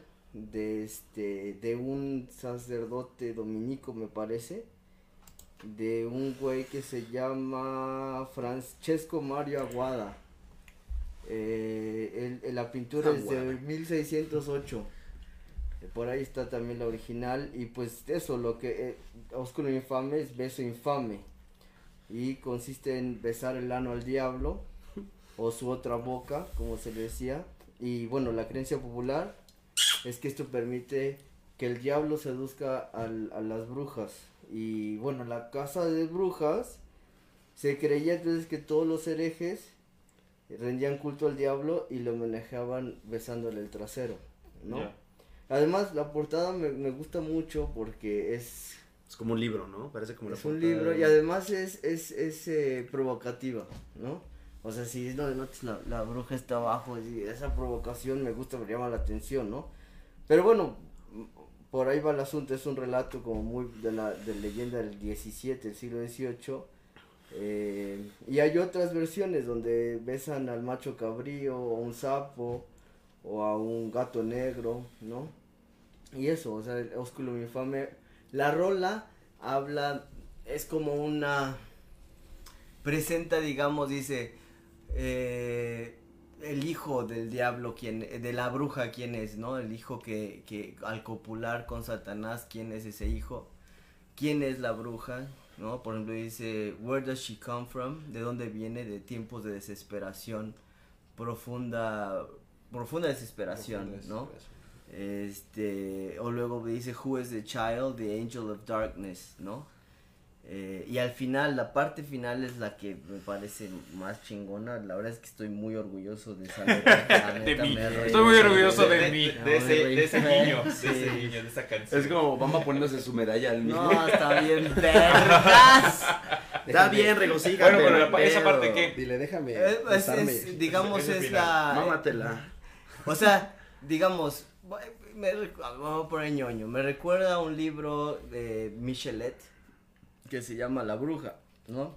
D: de este de un sacerdote dominico me parece de un güey que se llama Francesco Mario Aguada Eh, el- el- la pintura es de
B: Aguada.
D: 1608 Eh, por ahí está también la original y pues eso lo que eh, Oscuro Infame es beso infame y consiste en besar el ano al diablo o su otra boca, como se le decía. Y bueno, la creencia popular es que esto permite que el diablo seduzca al- a las brujas. Y bueno, la casa de brujas se creía entonces que todos los herejes rendían culto al diablo y lo homenajeaban besándole el trasero, ¿no? Además, la portada me, me gusta mucho porque es
B: Es como un libro, ¿no? Parece como la
D: es un libro
B: de-
D: y además es, es, es eh, provocativa, ¿no? O sea, si no la, la bruja está abajo, y esa provocación me gusta, me llama la atención, ¿no? Pero bueno, por ahí va el asunto, es un relato como muy de la de leyenda del 17, del siglo XVIII. eh, y hay otras versiones donde besan al macho cabrío, o un sapo, o a un gato negro, ¿no? Y eso, o sea, el ósculo infame. La rola habla, es como una, presenta, digamos, dice, eh, el hijo del diablo, quien, de la bruja, quién es, ¿no? El hijo que, que al copular con Satanás, quién es ese hijo, quién es la bruja, ¿no? Por ejemplo, dice, where does she come from? ¿De dónde viene? De tiempos de desesperación, profunda, profunda desesperación, ¿no? Este, o luego dice, Who is the child? The angel of darkness, ¿no? Eh, y al final, la parte final es la que me parece más chingona. La verdad es que estoy muy orgulloso de esa letra. <laughs>
C: De
D: neta,
C: mí. Estoy muy orgulloso de
A: de,
C: mí.
A: de- de ese, de ese niño, de ese niño, de esa canción.
B: Es como vamos poniéndose su medalla al mismo.
D: No, está bien, <laughs> vergas.
B: Está bien, regocíjate.
C: Bueno, pero
B: pero-
C: esa parte qué?
G: Dile, déjame.
D: Eh, es-
G: besarme.
D: es- digamos, es la.
B: Mámatela.
D: O sea, digamos, me, recu- vamos a poner ñoño. Me recuerda a un libro de Michelet que se llama La Bruja, ¿no?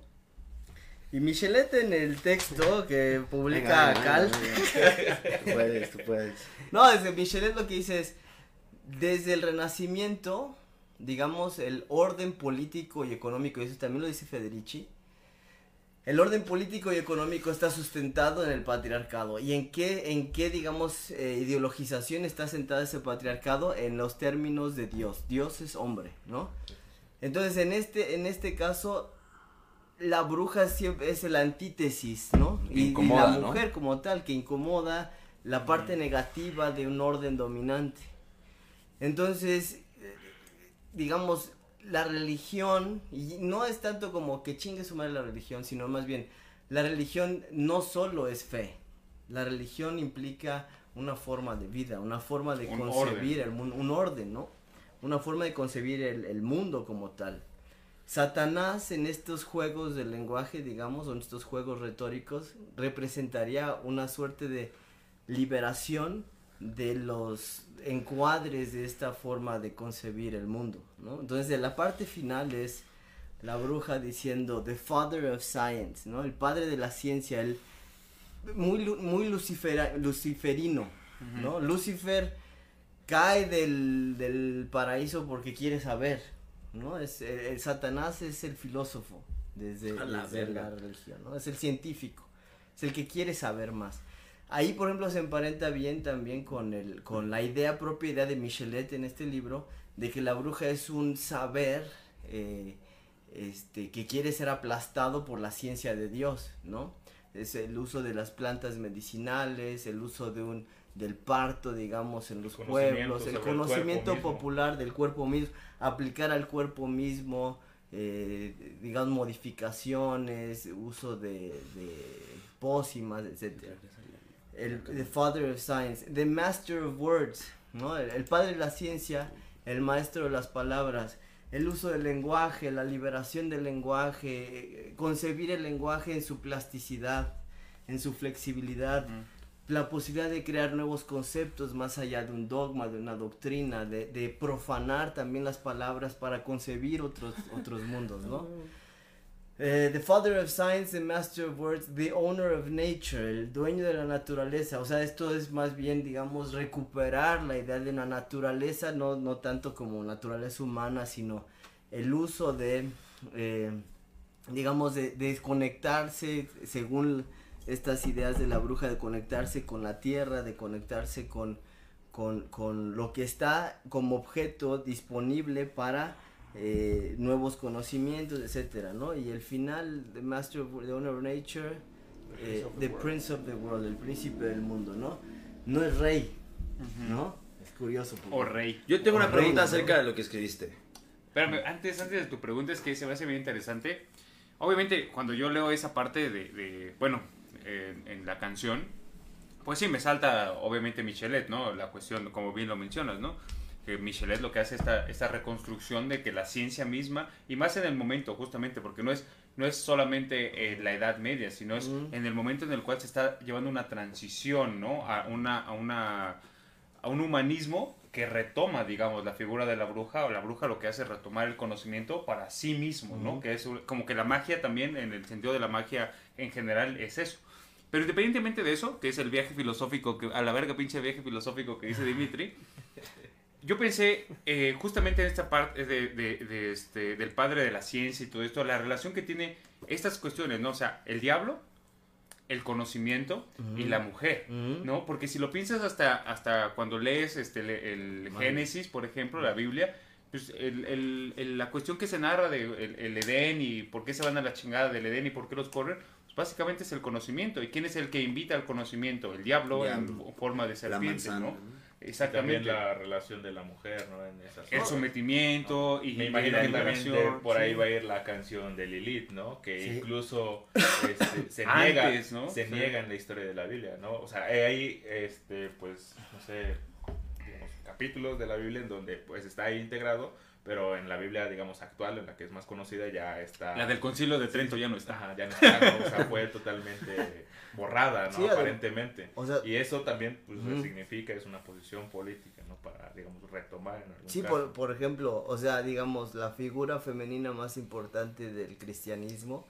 D: Y Michelet en el texto que publica
B: Venga,
D: Cal.
B: venga, venga. Tú puedes, tú puedes.
D: No, desde Michelet lo que dice es, desde el Renacimiento, digamos, el orden político y económico, y eso también lo dice Federici, el orden político y económico está sustentado en el patriarcado. ¿Y en qué, en qué digamos, eh, ideologización está sentado ese patriarcado? En los términos de Dios. Dios es hombre, ¿no? Entonces, en este, en este caso, la bruja siempre es la antítesis, ¿no? Y, y
B: incomoda,
D: la
B: ¿no?
D: mujer como tal, que incomoda la parte negativa de un orden dominante. Entonces, digamos, la religión, y no es tanto como que chingue su madre la religión, sino más bien, la religión no solo es fe, la religión implica una forma de vida, una forma de
C: Un
D: concebir el mundo, un orden, ¿no? Una forma de concebir el, el mundo como tal. Satanás en estos juegos del lenguaje, digamos, o en estos juegos retóricos, representaría una suerte de liberación de los encuadres de esta forma de concebir el mundo, ¿no? Entonces, la parte final es la bruja diciendo the father of science, ¿no? El padre de la ciencia, el muy muy lucifera- luciferino, ¿no? Lucifer cae del, del paraíso porque quiere saber, ¿no? Es el, el Satanás es el filósofo desde,
B: A la
D: desde la religión, ¿no? Es el científico, es el que quiere saber más. Ahí, por ejemplo, se emparenta bien también con, el, con la idea, propia idea de Michelet en este libro, de que la bruja es un saber eh, este, que quiere ser aplastado por la ciencia de Dios, ¿no? Es el uso de las plantas medicinales, el uso de un del parto, digamos, en los pueblos, el conocimiento
A: mismo.
D: popular del cuerpo mismo, aplicar al cuerpo mismo, eh, digamos, modificaciones, uso de, de pócimas, etcétera el the father of science, the master of words, ¿no? El, el padre de la ciencia, el maestro de las palabras, el uso del lenguaje, la liberación del lenguaje, eh, concebir el lenguaje en su plasticidad, en su flexibilidad, la posibilidad de crear nuevos conceptos más allá de un dogma, de una doctrina, de, de profanar también las palabras para concebir otros, <laughs> otros mundos, ¿no? Eh, the father of science, the master of words, the owner of nature, el dueño de la naturaleza. O sea, esto es más bien, digamos, recuperar la idea de una naturaleza, no, no tanto como naturaleza humana, sino el uso de, eh, digamos, de, de desconectarse, según estas ideas de la bruja, de conectarse con la tierra, de conectarse con, con, con lo que está como objeto disponible para eh, nuevos conocimientos, etcétera, ¿no? Y el final, The Master of the Owner of Nature, eh, The Prince of the World, el príncipe del mundo, ¿no? No es rey, ¿no? Es curioso. porque-
C: O rey.
B: Yo tengo una pregunta
D: reina, ¿no?
B: acerca de lo que escribiste.
C: Espérame, antes, antes de tu pregunta, es que se me hace bien interesante. Obviamente, cuando yo leo esa parte de, de- bueno, en- en la canción, pues sí, me salta, obviamente, Michelet, ¿no? La cuestión, como bien lo mencionas, ¿no? Que Michelet lo que hace esta, esta reconstrucción de que la ciencia misma, y más en el momento, justamente, porque no es, no es solamente eh, la Edad Media, sino es en el momento en el cual se está llevando una transición, ¿no? A una, a una, a un humanismo que retoma, digamos, la figura de la bruja, o la bruja lo que hace es retomar el conocimiento para sí mismo, ¿no?
D: Ujú.
C: Que es como que la magia también, en el sentido de la magia en general, es eso. Pero independientemente de eso, que es el viaje filosófico, que a la verga pinche viaje filosófico que dice Dimitri, yo pensé eh, justamente en esta parte de, de- de este, del padre de la ciencia y todo esto, la relación que tiene estas cuestiones, ¿no? O sea, el diablo, el conocimiento y
D: Ujú.
C: la mujer.
D: Ujú.
C: ¿no? Porque si lo piensas hasta, hasta cuando lees este, le- el. Génesis, por ejemplo, la Biblia, pues el- el- el- la cuestión que se narra de el, Edén y por qué se van a la chingada del Edén y por qué los corren, básicamente es el conocimiento. ¿Y quién es el que invita al conocimiento? El diablo,
B: Diablo.
C: en forma de
B: La
C: serpiente. ¿no? Exactamente.
A: También la relación de la mujer, ¿no? En esas
C: El sometimiento y
A: Me imagino
C: la
A: que también por ahí
D: sí.
A: va a ir la canción de Lilith, ¿no? Que
D: Sí.
A: incluso este, se <laughs>
C: Antes,
A: niega,
C: ¿no?
A: se
C: Sí.
A: niega en la historia de la Biblia, ¿no? O sea, hay, este, pues, no sé, digamos, capítulos de la Biblia en donde, pues, está ahí integrado, pero en la Biblia, digamos, actual, en la que es más conocida, ya está...
C: La del concilio de Trento ya no está.
A: Ajá, ya no está, ¿no? O sea, fue totalmente borrada, ¿no?
D: Sí,
A: Aparentemente.
D: O sea,
A: Y eso también, pues, significa, es una posición política, ¿no? Para, digamos, retomar en algún
D: Sí,
A: caso.
D: por, por ejemplo, o sea, digamos, la figura femenina más importante del cristianismo,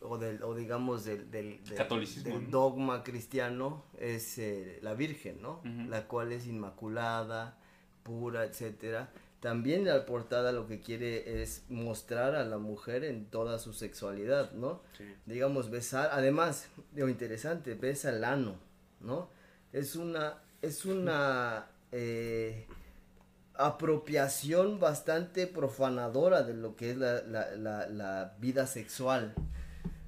D: o, del, o digamos del, del, del-
C: Catolicismo,
D: del
C: ¿no?
D: dogma cristiano, es eh, la Virgen, ¿no? La cual es inmaculada, pura, etcétera. También la portada lo que quiere es mostrar a la mujer en toda su sexualidad, ¿no?
B: Sí.
D: digamos, besar, además, lo interesante, besa el ano, ¿no? Es una, es una eh, apropiación bastante profanadora de lo que es la, la, la, la vida sexual.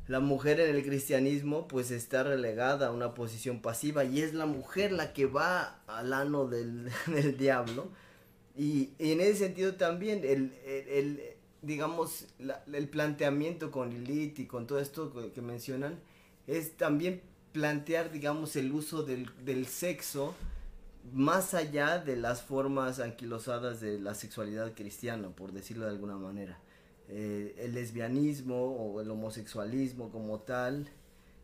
D: La mujer en el cristianismo pues está relegada a una posición pasiva y es la mujer la que va al ano del, <laughs> del diablo. Y, y en ese sentido también el, el- digamos, el planteamiento con Lilith y con todo esto que, mencionan es también plantear, digamos, el uso del, del sexo más allá de las formas anquilosadas de la sexualidad cristiana, por decirlo de alguna manera. Eh, el lesbianismo o el homosexualismo como tal,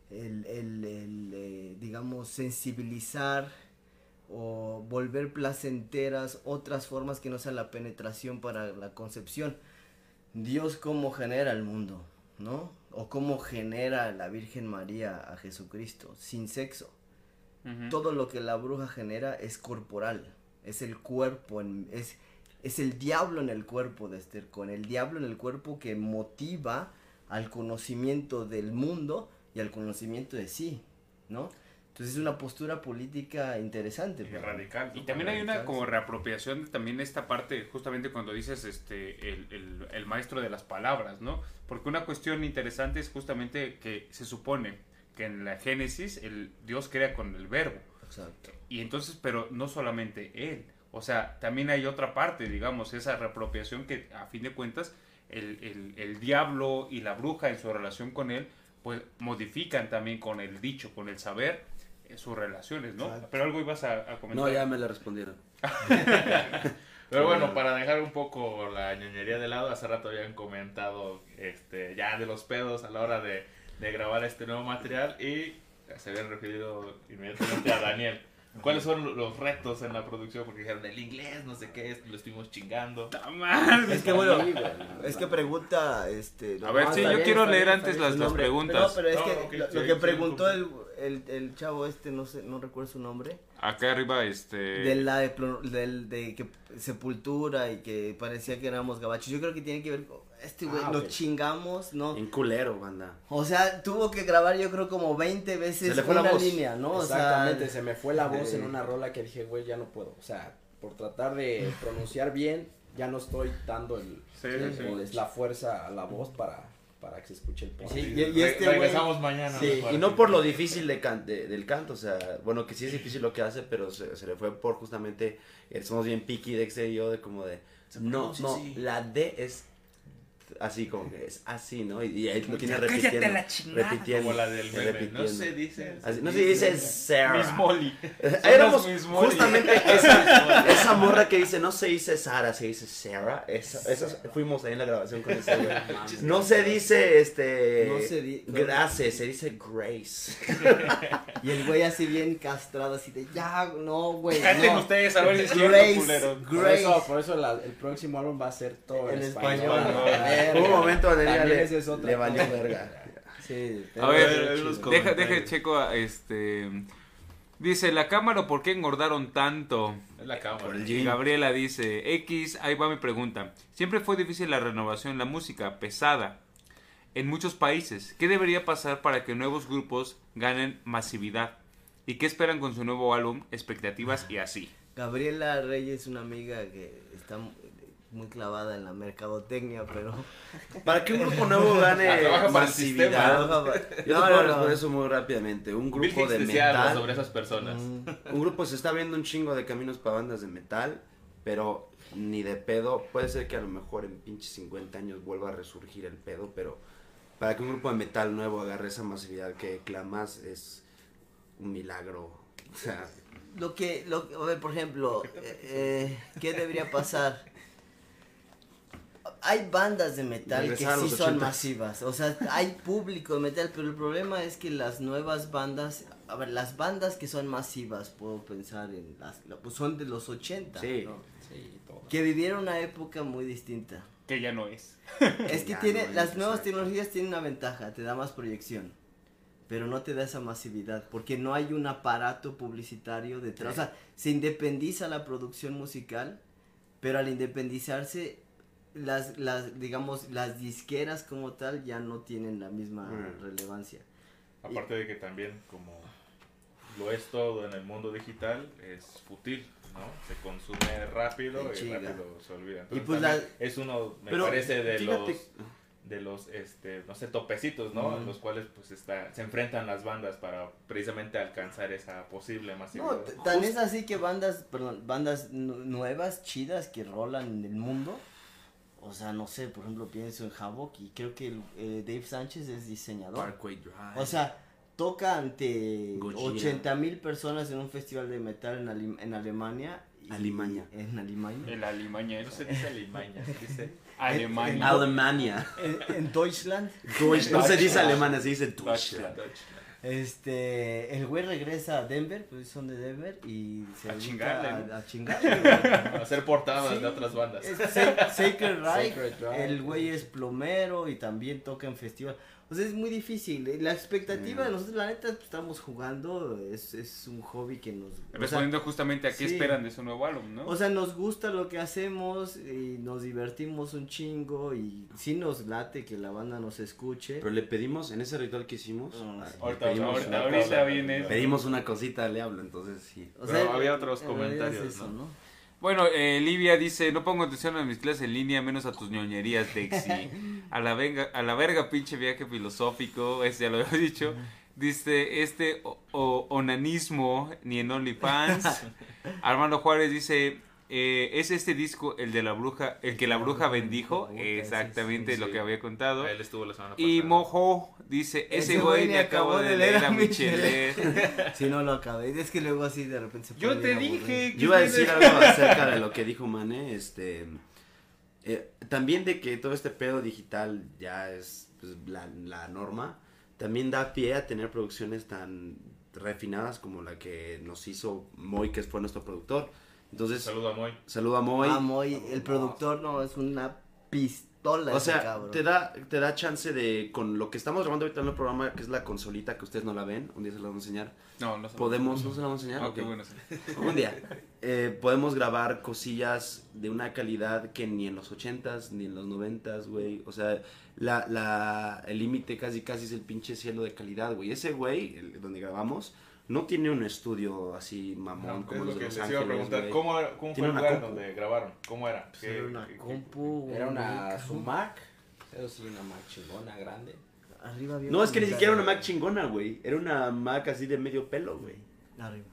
D: el, el- el, eh, digamos, sensibilizar o volver placenteras otras formas que no sean la penetración para la concepción. Dios cómo genera el mundo, ¿no? O cómo genera la Virgen María a Jesucristo, sin sexo. Todo lo que la bruja genera es corporal, es el cuerpo, en- es, es el diablo en el cuerpo de Esther, con el diablo en el cuerpo que motiva al conocimiento del mundo y al conocimiento de sí, ¿no? Entonces es una postura política interesante.
A: Y radical.
C: Y también hay una como reapropiación de también esta parte, justamente cuando dices este el, el- el maestro de las palabras, ¿no? Porque una cuestión interesante es justamente que se supone que en la Génesis el Dios crea con el verbo.
D: Exacto.
C: Y entonces, pero no solamente él. O sea, también hay otra parte, digamos, esa reapropiación que a fin de cuentas el, el- el diablo y la bruja en su relación con él, pues modifican también con el dicho, con el saber, sus relaciones, ¿no?
D: Exacto.
C: Pero algo ibas a, a comentar.
B: No, ya me le respondieron. <laughs>
A: Pero bueno, para dejar un poco la ñoñería de lado, hace rato habían comentado este, ya de los pedos a la hora de, de grabar este nuevo material y se habían referido inmediatamente a Daniel. ¿Cuáles son los retos en la producción? Porque dijeron el inglés, no sé qué, lo estuvimos chingando.
D: Es que bueno, es que pregunta, este...
C: A ver, sí, yo quiero leer antes las, preguntas.
D: No, pero es
A: No,
D: que lo,
A: sí,
D: lo
A: sí,
D: que
A: sí,
D: preguntó el. El, el chavo este, no sé, no recuerdo su nombre,
C: Acá arriba, este...
D: de la de, del, de que sepultura y que parecía que éramos gabachos. Yo creo que tiene que ver con este güey,
E: Ah,
D: lo
E: ok.
D: chingamos, ¿no?
B: En culero, banda.
D: O sea, tuvo que grabar yo creo como 20 veces
B: Se le fue la
D: una
B: voz.
D: línea, ¿no? O sea,
E: Exactamente, se me fue la voz
D: eh,
E: en una rola que dije, güey, ya no puedo. O sea, por tratar de pronunciar bien, ya no estoy dando el,
C: sí.
E: el- la fuerza a la voz para, para que se escuche el poema.
D: Sí, y- y
A: re-
D: este güey-
A: regresamos mañana.
B: Sí, y no por lo difícil de can- de- del canto, o sea, bueno, que sí es difícil lo que hace, pero se, se le fue por justamente, eh, somos bien picky, Dexter y yo, de como de, no, no, la D es así, como que es así, ¿no? Y, y ahí lo tiene repitiendo, repitiendo,
A: Como la del meme. No se dice.
B: Así, no se dice Sarah.
C: Miss Molly.
B: Ahí éramos
C: Miss Molly.
B: justamente <laughs> esa, esa morra que dice, no se dice Sara, se dice Sarah. Esa, esa- fuimos ahí en la grabación con ese güey. <laughs> No se dice, este,
D: No se di-
B: Grace, se dice Grace. <laughs>
D: Y el güey así bien castrado, así de, ya, no, güey,
A: Canten
D: no.
A: ustedes a ver si es
D: Grace.
E: Por
D: Grace.
E: eso, por eso la- el próximo álbum va a ser todo en,
D: En
E: español.
D: español,
E: ¿no?
B: Un momento
E: También
B: le, <laughs>
E: es
B: valió verga.
D: Sí,
C: A ver, deja, deja checo, este... Dice, la cámara, ¿por qué engordaron tanto?
A: Es la cámara.
B: Por el
C: Y
B: gym.
C: Gabriela dice, X, ahí va mi pregunta. Siempre fue difícil la renovación en la música, pesada, en muchos países. ¿Qué debería pasar para que nuevos grupos ganen masividad? ¿Y qué esperan con su nuevo álbum? Expectativas y así.
D: Gabriela Reyes es una amiga que está muy clavada en la mercadotecnia, pero... <laughs>
B: Para que un grupo nuevo <laughs> gane masividad. Yo te
D: No,
B: puedo
D: no,
B: eso muy rápidamente. Un grupo de metal.
A: sobre esas personas.
D: Mm,
B: Un grupo se está viendo un chingo de caminos para bandas de metal, pero ni de pedo. Puede ser que a lo mejor en pinches 50 años vuelva a resurgir el pedo, pero para que un grupo de metal nuevo agarre esa masividad que clamas es un milagro. O sea,
D: Lo que, lo, a ver, por ejemplo, eh, eh, ¿qué debería pasar? Hay bandas de metal que sí son
B: 80s.
D: masivas, o sea, hay público de metal, pero el problema es que las nuevas bandas, a ver, las bandas que son masivas, puedo pensar en las, la- pues son de los 80,
B: Sí.
D: ¿no?
E: Sí, todo.
D: que vivieron una época muy distinta.
C: Que ya no es. <laughs>
D: Es que tiene,
B: no es,
D: las nuevas
B: exacto.
D: tecnologías tienen una ventaja, te da más proyección, pero no te da esa masividad, porque no hay un aparato publicitario detrás, o sea, se independiza la producción musical pero al independizarse, las, las, digamos, las disqueras como tal ya no tienen la misma
B: Mm.
D: relevancia.
A: Aparte de que también como lo es todo en el mundo digital, es fútil, ¿no? Se consume rápido y rápido se olvida.
D: Y
A: Entonces,
D: pues
A: también
D: la-
A: es uno, me
B: Pero,
A: parece, de
B: fíjate-
A: los de los este no sé topecitos no los cuales pues está se enfrentan las bandas para precisamente alcanzar esa posible
D: No,
A: masividad
D: t- tan es así que bandas, perdón, bandas nu- nuevas, chidas, que rolan en el mundo. O sea, no sé, por ejemplo, pienso en Havoc y creo que el, eh, Dave Sánchez es diseñador.
B: Parkway Drive.
D: O sea, toca ante
B: Gojira.
D: 80 mil personas en un festival de metal en, en Alemania. y-
B: Alemania.
D: En Alemania.
C: El Alimaña.
A: no se dice Alimaña se dice <laughs>
C: Alemania.
B: Alemania.
D: En, en Deutschland.
B: Deutsch- no se dice Alemania, se dice Deutschland.
C: Deutschland.
D: Este, el güey regresa a Denver, pues son de Denver y se
C: A chingarle,
D: a, a chingarle, güey. <laughs>
A: hacer portadas
D: Sí.
A: de otras bandas
D: Es Sacred Reich. el güey es plomero y también toca en festival. O sea, es muy difícil. La expectativa de nosotros, la neta, pues, estamos jugando, es, es un hobby que nos... o sea,
C: Respondiendo justamente a qué
D: sí.
C: esperan de su nuevo álbum, ¿no?
D: O sea, nos gusta lo que hacemos y nos divertimos un chingo y sí nos late que la banda nos escuche.
B: Pero le pedimos, en ese ritual que hicimos,
D: Ah, sí.
A: Ahorita-
B: pedimos,
C: ahorita,
A: una
C: ahorita viene.
B: pedimos una cosita, le hablo, entonces sí.
D: O
A: Pero había otros
D: en realidad es
A: comentarios,
D: eso,
A: ¿no?
C: Bueno, eh, Livia dice, no pongo atención a mis clases en línea, menos a tus ñoñerías, Dexy. <laughs> A la, venga, a la verga, pinche viaje filosófico, ese ya lo había dicho. Dice, este o- o- onanismo, ni en OnlyFans. <laughs> Armando Juárez dice, eh, ¿es este disco el de la bruja, el que la bruja bendijo? Exactamente
A: sí,
C: lo
A: sí.
C: que había contado.
A: él estuvo la semana pasada
C: Y Mojo dice, ese güey le acabo
D: acabó
C: de leer a Michelet. <laughs>
D: Si no lo acabé, es que luego así de repente se
C: Yo te dije que
B: Yo iba a decir <laughs> algo acerca de lo que dijo Mane, este, eh, también de que todo este pedo digital ya es pues, la, la norma, también da pie a tener producciones tan refinadas como la que nos hizo Moy, que fue nuestro productor. Entonces,
A: saludo a Moy
B: saludo a Moy.
D: Ah, Moy, el productor no, es una pistola
B: O
D: ese
B: sea,
D: cabrón.
B: te da, te da chance de, con lo que estamos grabando ahorita en el programa, que es la consolita que ustedes no la ven, un día se la vamos a enseñar.
C: No, no sé.
B: Podemos, ¿no se la vamos a enseñar?
C: Ah,
B: Ok.
C: qué bueno. sí. <laughs>
B: Un día eh, podemos grabar cosillas de una calidad que ni en los 80s ni en los 90s, güey. O sea, la, la, el límite casi casi es el pinche cielo de calidad, güey. Ese güey, el- donde grabamos, no tiene un estudio así mamón
A: No,
B: como
A: es
B: los
A: lo
B: de
A: que
B: Los
A: les iba a preguntar cómo, era- cómo fue el lugar
B: compu.
A: donde grabaron cómo era
D: Pues
A: ¿Qué-
D: era una
A: qué- qué-
D: compu.
E: Era una su Mac. Eso sí, una Mac chingona, grande.
D: Arriba había
B: No, es que ni siquiera era una Mac chingona, güey. Era una Mac así de medio pelo, güey.
D: Arriba.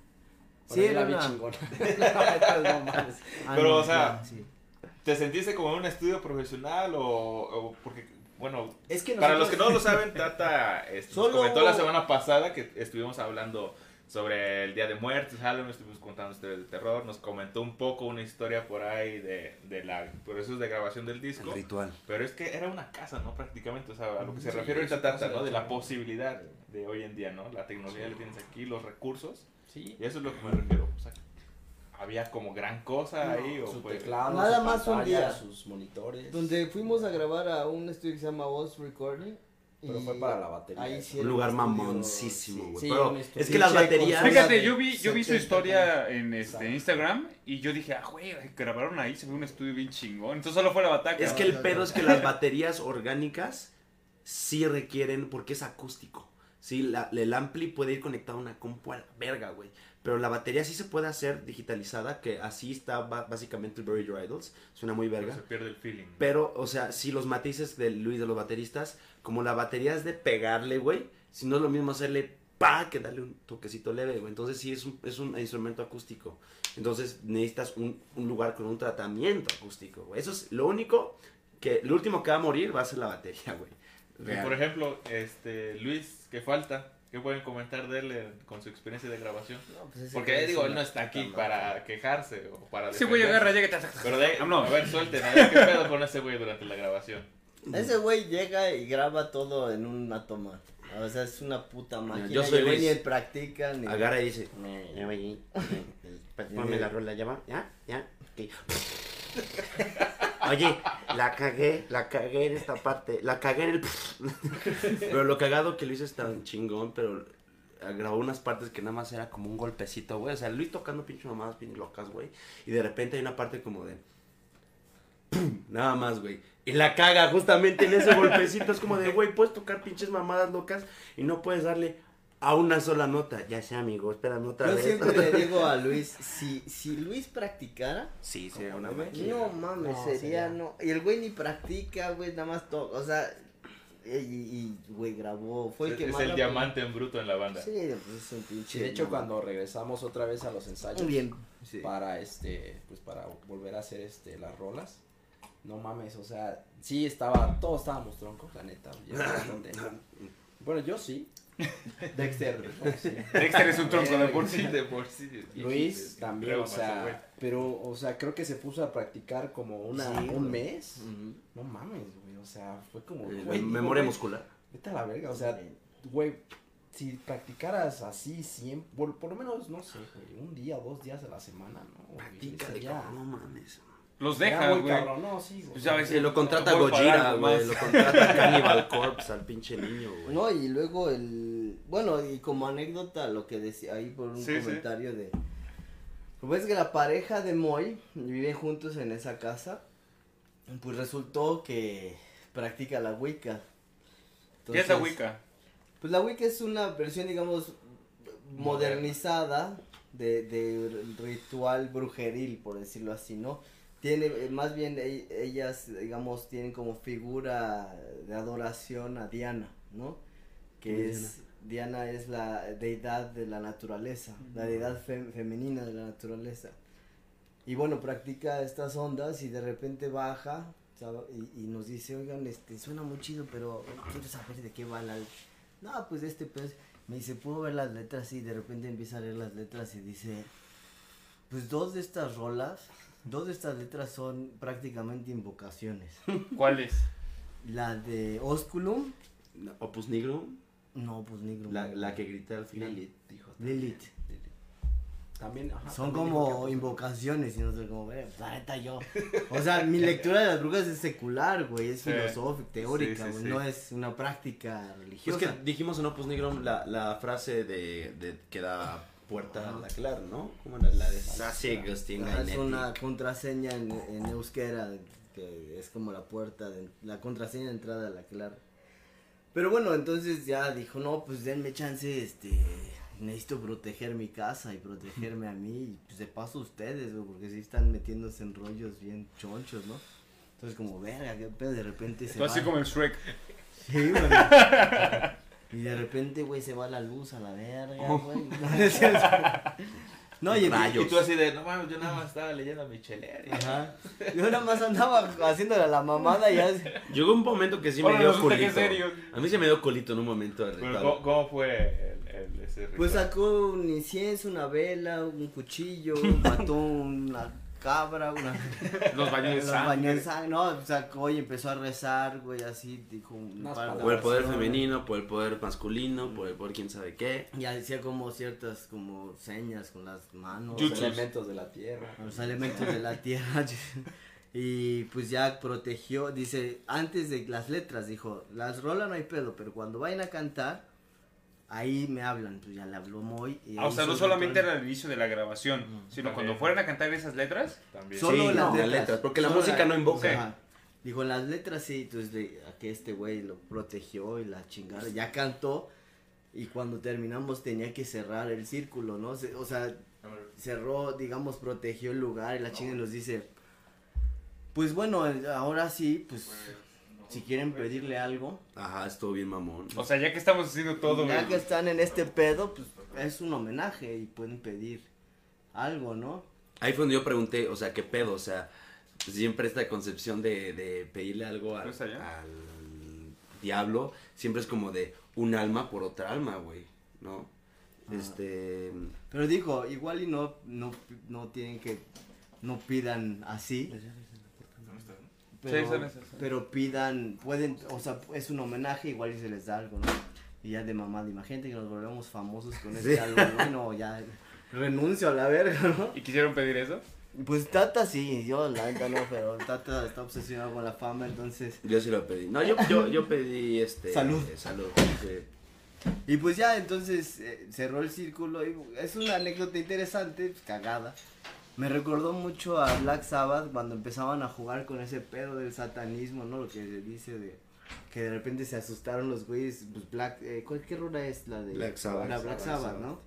E: Por
D: Sí, era
E: la vi
D: una...
E: chingona. <laughs> <laughs>
D: Ah,
A: Pero, o sea,
D: sí.
A: ¿Te sentiste como en un estudio profesional o, o porque, bueno,
D: Es que
A: para los que
D: nosotros-
A: no lo saben, Tata <laughs> este, nos
D: Solo-
A: comentó la semana pasada que estuvimos hablando sobre el Día de Muertos, Halloween, estuvimos contando historias de terror, nos comentó un poco una historia por ahí de, de la procesos de grabación del disco,
B: El ritual.
A: pero es que era una casa, ¿no? Prácticamente, o sea, a lo que se
E: Sí,
A: refiere ahorita Tata, ¿no?
E: de
A: la posibilidad de hoy en día, ¿no? La tecnología le tienes aquí, los recursos,
E: Sí.
A: y eso es lo que me refiero, o sea, había como gran cosa ahí, o
E: Su
A: fue...
E: teclado,
D: Nada
E: su
D: más un
E: pantalla,
D: día.
E: sus monitores.
D: Donde fuimos a grabar a un estudio que se llama Voice Recording.
E: Pero fue para la batería.
D: Ahí sí
B: Un lugar mamoncísimo, güey.
E: sí,
B: Pero es que las baterías...
C: Fíjate, yo vi, yo vi su
D: 70
C: historia en este. Instagram y yo dije, ah, güey, grabaron ahí, se ve un estudio bien chingón. Entonces solo fue la bataca.
B: Es que el pedo es que las baterías orgánicas sí requieren, porque es acústico. Sí, la- el ampli puede ir conectado a una compu a la verga, güey. Pero la batería sí se puede hacer digitalizada, que así está básicamente el Buried Idols. Suena muy
A: pero
B: verga.
A: se pierde el feeling.
B: Pero, o sea, si los matices de Luis de los bateristas, como la batería es de pegarle, güey, si no es lo mismo hacerle pa que darle un toquecito leve, güey. Entonces sí es un, es un instrumento acústico. Entonces necesitas un, un lugar con un tratamiento acústico, güey. Eso es lo único que, lo último que va a morir va a ser la batería, güey.
A: Y por ejemplo, este Luis, ¿qué falta? ¿Qué pueden comentar de él con su experiencia de grabación?
D: No, pues
A: Porque digo, él no está aquí para quejarse o para
C: Ese güey agarra, llega,
A: Pero de,
C: Vámonos.
A: a ver, suelten, a ver qué pedo con ese güey durante la grabación.
D: Ese güey llega y graba todo en una toma. O sea, es una puta máquina.
B: yo soy Luis.
D: ni practica ni.
B: Agarra y dice, ya va ahí, <laughs> ponme la rola, ya va, ya, ya. <laughs> Oye, la cagué, la cagué en esta parte, la cagué en el... <laughs> pero lo cagado que Luis es tan chingón, pero grabó unas partes que nada más era como un golpecito, güey. O sea, Luis tocando pinche mamadas bien locas, güey. Y de repente hay una parte como de... Nada más, güey. Y la caga justamente en ese golpecito. Es como de, güey, puedes tocar pinches mamadas locas y no puedes darle a una sola nota. Ya sé, amigo, espérame otra
D: Yo
B: vez.
D: siempre le <laughs> digo a Luis, si, si Luis practicara,
B: Sí, sería una máquina.
D: no mames,
E: No,
D: sería,
E: sería-
D: no. Y el güey ni practica, güey, nada más toca, o sea, y, y, güey, grabó, fue el
A: es
D: que
A: es
D: más
A: el
D: la-
A: diamante en bruto en la banda.
D: Sí, pues es un pinche.
E: Sí, de hecho,
D: no,
E: cuando regresamos otra vez a los ensayos
D: Bien, sí.
E: para este, pues para volver a hacer este las rolas, no mames, o sea, sí estaba, todos estábamos troncos, la neta. ya bastante. <laughs> bueno, yo sí. Dexter, <laughs> sí.
C: Dexter es un tronco de por sí.
A: de por sí.
E: Luis también, o sea, pero, o sea, creo que se puso a practicar como una,
D: Sí,
E: un
D: güey.
E: mes. No mames, güey, o sea, fue como,
B: Eh,
E: güey,
B: memoria
E: güey,
B: muscular.
E: Vete a la verga, o sea, güey, si practicaras así siempre, por, por lo menos, no sé, güey, un día, dos días a la semana, ¿no?
B: Practica, cabrón, no mames.
C: Los
E: muy
C: güey.
E: cabrón, no, sí, güey.
C: Pues ya ves,
B: Se lo contrata
C: no
B: Gojira, güey. Lo contrata Cannibal Corpse al pinche niño, güey.
D: No, y luego el. Bueno, y como anécdota, lo que decía ahí por un
A: Sí, sí.
D: comentario de. Pues que la pareja de Moy viven juntos en esa casa. Pues resultó que practica la Wicca.
C: ¿Qué es la
D: Entonces,
C: Wicca?
D: Pues la Wicca es una versión, digamos, modernizada de, de ritual brujeril, por decirlo así, ¿no? Tiene, eh, más bien e- ellas, digamos, tienen como figura de adoración a Diana, ¿no? Que
B: ¿Quién
D: es, Diana es la deidad de la naturaleza, la deidad fem- femenina de la naturaleza. Y bueno, practica estas ondas y de repente baja y, y nos dice, oigan, este, suena muy chido, pero quiero saber de qué va la... No, pues este pez, me dice, puedo ver las letras y de repente empieza a leer las letras y dice, pues dos de estas rolas, dos de estas letras son prácticamente invocaciones. <laughs>
C: ¿Cuál es?
D: La de Osculum,
B: Opus Nigrum,
D: no, pues negro.
B: la, que grité al final.
E: Lilith, dijo.
D: Lilith.
E: También, ajá,
D: Son
E: también
D: como
E: que-
D: invocaciones y no sé cómo ver, la neta yo. <laughs> O sea, mi lectura de las brujas es secular, güey, es
A: Sí.
D: filosófica, teórica,
A: Sí, sí,
D: güey,
A: sí.
D: no es una práctica
B: Pues
D: religiosa.
B: que dijimos en Opus Nigrum la, la frase de, de que da puerta a la clara, ¿no? ¿Cómo era la de
D: Ajá, es una contraseña en, en euskera que es como la puerta, de, la contraseña de entrada a la clara. Pero bueno, entonces ya dijo, no, pues denme chance, este, necesito proteger mi casa y protegerme a mí, y pues de paso ustedes, güey, porque si están metiéndose en rollos bien chonchos, ¿no? Entonces como, verga, qué pedo, de repente se
C: Tú así
D: va.
C: como el Shrek.
D: Sí, güey. Y de repente, güey, se va la luz a la verga, güey. <laughs> No, y,
B: Rayos.
A: Y tú así de, no mames, yo nada más estaba leyendo mi chelera.
D: Ajá. <laughs> Yo nada más andaba haciéndole la mamada y ya.
B: Llegó un momento que sí me dio
C: serio.
B: A mí se me dio colito en un momento de
A: Pero. ¿cómo, cómo fue el, el- ese ritual?
D: Pues sacó un incienso, una vela, un cuchillo, mató <laughs> una cabra, una. <laughs>
C: Los baños de
D: Los bañó en
C: sangre.
D: sangre. No, sacó y empezó a rezar, güey, así, dijo. un
E: Unas
D: par de
B: Por el poder femenino, por el poder masculino, por el poder quién sabe qué.
D: Y hacía como ciertas como señas con las manos.
E: Los elementos de la tierra.
D: los elementos de la <laughs> tierra. <laughs> Y pues ya protegió, dice, antes de las letras, dijo, las rolas no hay pedo, pero cuando vayan a cantar, ahí me hablan, pues ya le habló Moy. y
C: Ah, o sea, no solamente era el inicio de la grabación, sino
A: También.
C: cuando fueran a cantar esas letras.
A: También.
D: Solo
B: Sí,
D: las
B: no,
D: letras.
B: porque la música
D: la-
B: no invoca.
D: Ajá. Dijo, en las letras sí, entonces de, a que este güey lo protegió y la chingada, ya cantó, y cuando terminamos tenía que cerrar el círculo, ¿no? Se- o sea, cerró, digamos, protegió el lugar y la chinga nos dice, pues bueno, ahora sí, pues si quieren pedirle algo,
B: Ajá, estuvo bien mamón.
C: O sea, ya que estamos haciendo todo,
D: ya
C: güey.
D: que están en este pedo, pues es un homenaje y pueden pedir algo, ¿no?
B: Ahí fue donde yo pregunté, o sea, ¿qué pedo? O sea, siempre esta concepción de, de pedirle algo al,
C: ¿Pues
B: al diablo, siempre es como de un alma por otra alma, güey, ¿no?
D: Ajá.
B: Este...
D: Pero dijo, igual y no, no, no tienen que, no pidan así, pero,
C: sí.
D: pidan, pueden, o sea, es un homenaje, igual y se les da algo, ¿no? Y ya de mamada, imagínate que nos volvemos famosos con este
B: Sí.
D: algo, bueno, ya renuncio a la verga, ¿no?
C: ¿Y quisieron pedir eso?
D: Pues Tata sí, yo la neta no, pero Tata está obsesionado con la fama, entonces...
B: Yo sí lo pedí. No, yo, yo, yo pedí este...
D: Salud.
B: eh, salud.
D: Y pues ya, entonces eh, cerró el círculo y es una anécdota interesante, pues, cagada.
F: Me recordó mucho a Black Sabbath cuando empezaban a jugar con ese pedo del satanismo, ¿no? Lo que se dice de que de repente se asustaron los güeyes, pues Black, eh, ¿cuál qué rola es la de
B: Black Sabbath.
F: La Black
D: Black
F: Sabbath,
D: Sabbath.
F: ¿no?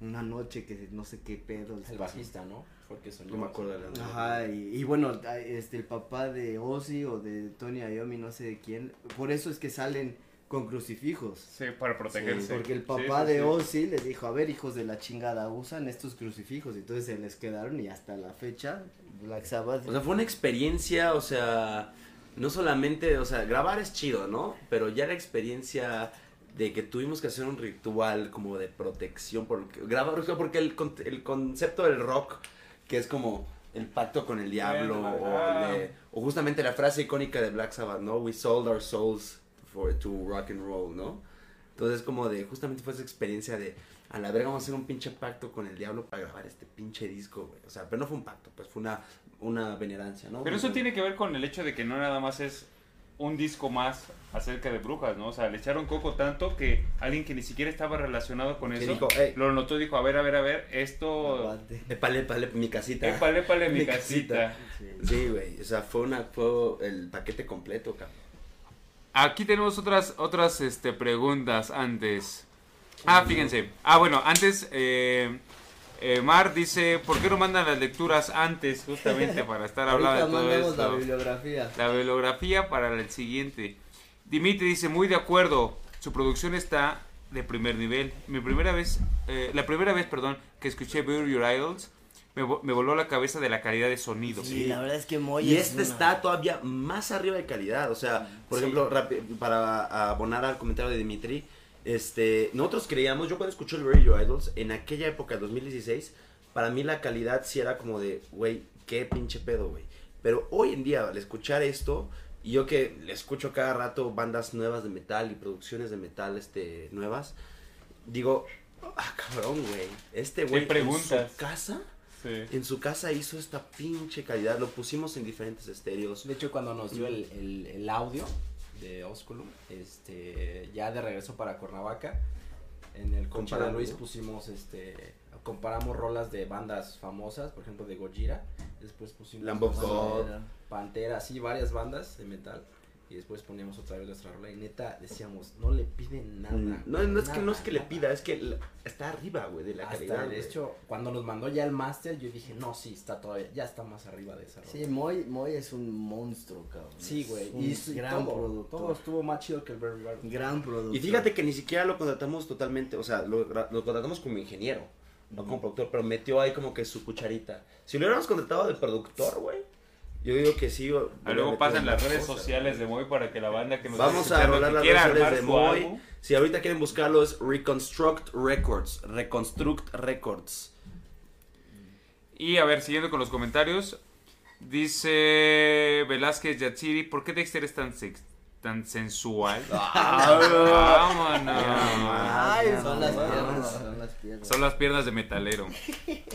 F: Una noche que no sé qué pedo.
E: El
F: pasó.
E: bajista, ¿no? Porque soñó.
B: No me acuerdo de la
F: Ajá, y, y bueno, este, el papá de Ozzy o de Tony Iommi, no sé de quién, por eso es que salen con crucifijos.
C: Sí, para protegerse.
F: Porque el papá
C: sí,
F: de
C: sí.
F: Ozzy les dijo, a ver, hijos de la chingada, usan estos crucifijos. Entonces se les quedaron y hasta la fecha, Black Sabbath.
B: O sea, fue una experiencia, o sea, no solamente, o sea, grabar es chido, ¿no? Pero ya la experiencia de que tuvimos que hacer un ritual como de protección, porque, grabar, o sea, porque el, con- el concepto del rock, que es como el pacto con el diablo,
C: Bueno,
B: o, de- o justamente la frase icónica de Black Sabbath, ¿no? We sold our souls for, to rock and roll, ¿no? Entonces como de, justamente fue esa experiencia de, a la verga vamos a hacer un pinche pacto con el diablo para grabar este pinche disco, güey. O sea, pero no fue un pacto, pues fue una, una venerancia, ¿no?
C: Pero eso tiene que ver con el hecho de que no nada más es un disco más acerca de brujas, ¿no? O sea, le echaron coco tanto que alguien que ni siquiera estaba relacionado con eso lo notó y dijo, a ver, a ver, a ver, esto...
F: Aguante.
B: Épale, épale, mi casita.
C: Épale, épale, mi <laughs>
B: Mi
C: casita.
F: Sí.
B: Sí, güey, o sea, fue una, fue el paquete completo, cabrón.
C: Aquí tenemos otras, otras este, preguntas antes. Ah, fíjense. Ah, bueno, antes, eh, eh, Mar dice, ¿por qué no mandan las lecturas antes, justamente, <laughs> para estar hablando de todo
F: mandamos la
C: esto?
F: bibliografía.
C: La bibliografía para el siguiente. Dimitri dice, muy de acuerdo, su producción está de primer nivel. Mi primera vez, eh, la primera vez, perdón, que escuché Bury Your Idols, me, me voló la cabeza de la calidad de sonido.
F: Sí, la verdad es que Moy
B: Y
F: es
B: este
F: una-
B: está todavía más arriba de calidad. O sea, por
E: Sí.
B: ejemplo, para abonar al comentario de Dimitri, este, nosotros creíamos, yo cuando escuché el Bury Your Idols, en aquella época, 2016, para mí la calidad sí era como de, güey, qué pinche pedo, güey. Pero hoy en día, al escuchar esto, y yo que le escucho cada rato bandas nuevas de metal y producciones de metal este, nuevas, digo, ah, cabrón, güey. Este güey en su casa,
C: Sí.
B: en su casa hizo esta pinche calidad. Lo pusimos en diferentes estéreos.
E: De hecho, cuando nos dio el, el, el audio de Osculum, este, ya de regreso para Cuernavaca, en el coche de
B: Comparando.
E: Luis pusimos, este, comparamos rolas de bandas famosas, por ejemplo de Gojira, después pusimos
B: Lamb of God.
E: Pantera, así varias bandas de metal, y después poníamos otra vez nuestra rola y neta decíamos, no le piden nada.
B: Mm, No, no es que no es
E: nada,
B: que le
E: nada".
B: pida, es que la- está arriba, güey, de la
E: Hasta,
B: calidad.
E: de hecho, cuando nos mandó ya el máster, yo dije, no, sí, está todavía, ya está más arriba de esa rola.
F: Sí, Moy, Moy es un monstruo, cabrón.
E: Sí,
F: Es
E: güey.
F: un
E: Y sí,
F: gran
E: todo,
F: productor.
E: todo estuvo más chido que el Very Rare.
F: Gran productor.
B: Y fíjate que ni siquiera lo contratamos totalmente, o sea, lo, lo contratamos como ingeniero, no como productor, pero metió ahí como que su cucharita. Si lo hubiéramos contratado de productor, güey, yo digo que sí.
C: Luego pasan las redes sociales de. Moy para que la banda que nos
B: Vamos a rolar las redes
C: armar
B: de Moy. Si ahorita quieren buscarlo es Reconstruct Records, Reconstruct Records.
C: Y a ver, siguiendo con los comentarios, dice Velázquez Yatsiri, ¿por qué Dexter es tan, sex- tan sensual? <laughs> Vámonos.
F: Ay, son las
E: no,
F: piernas,
E: no.
F: son las piernas.
C: Son las piernas de metalero. <laughs>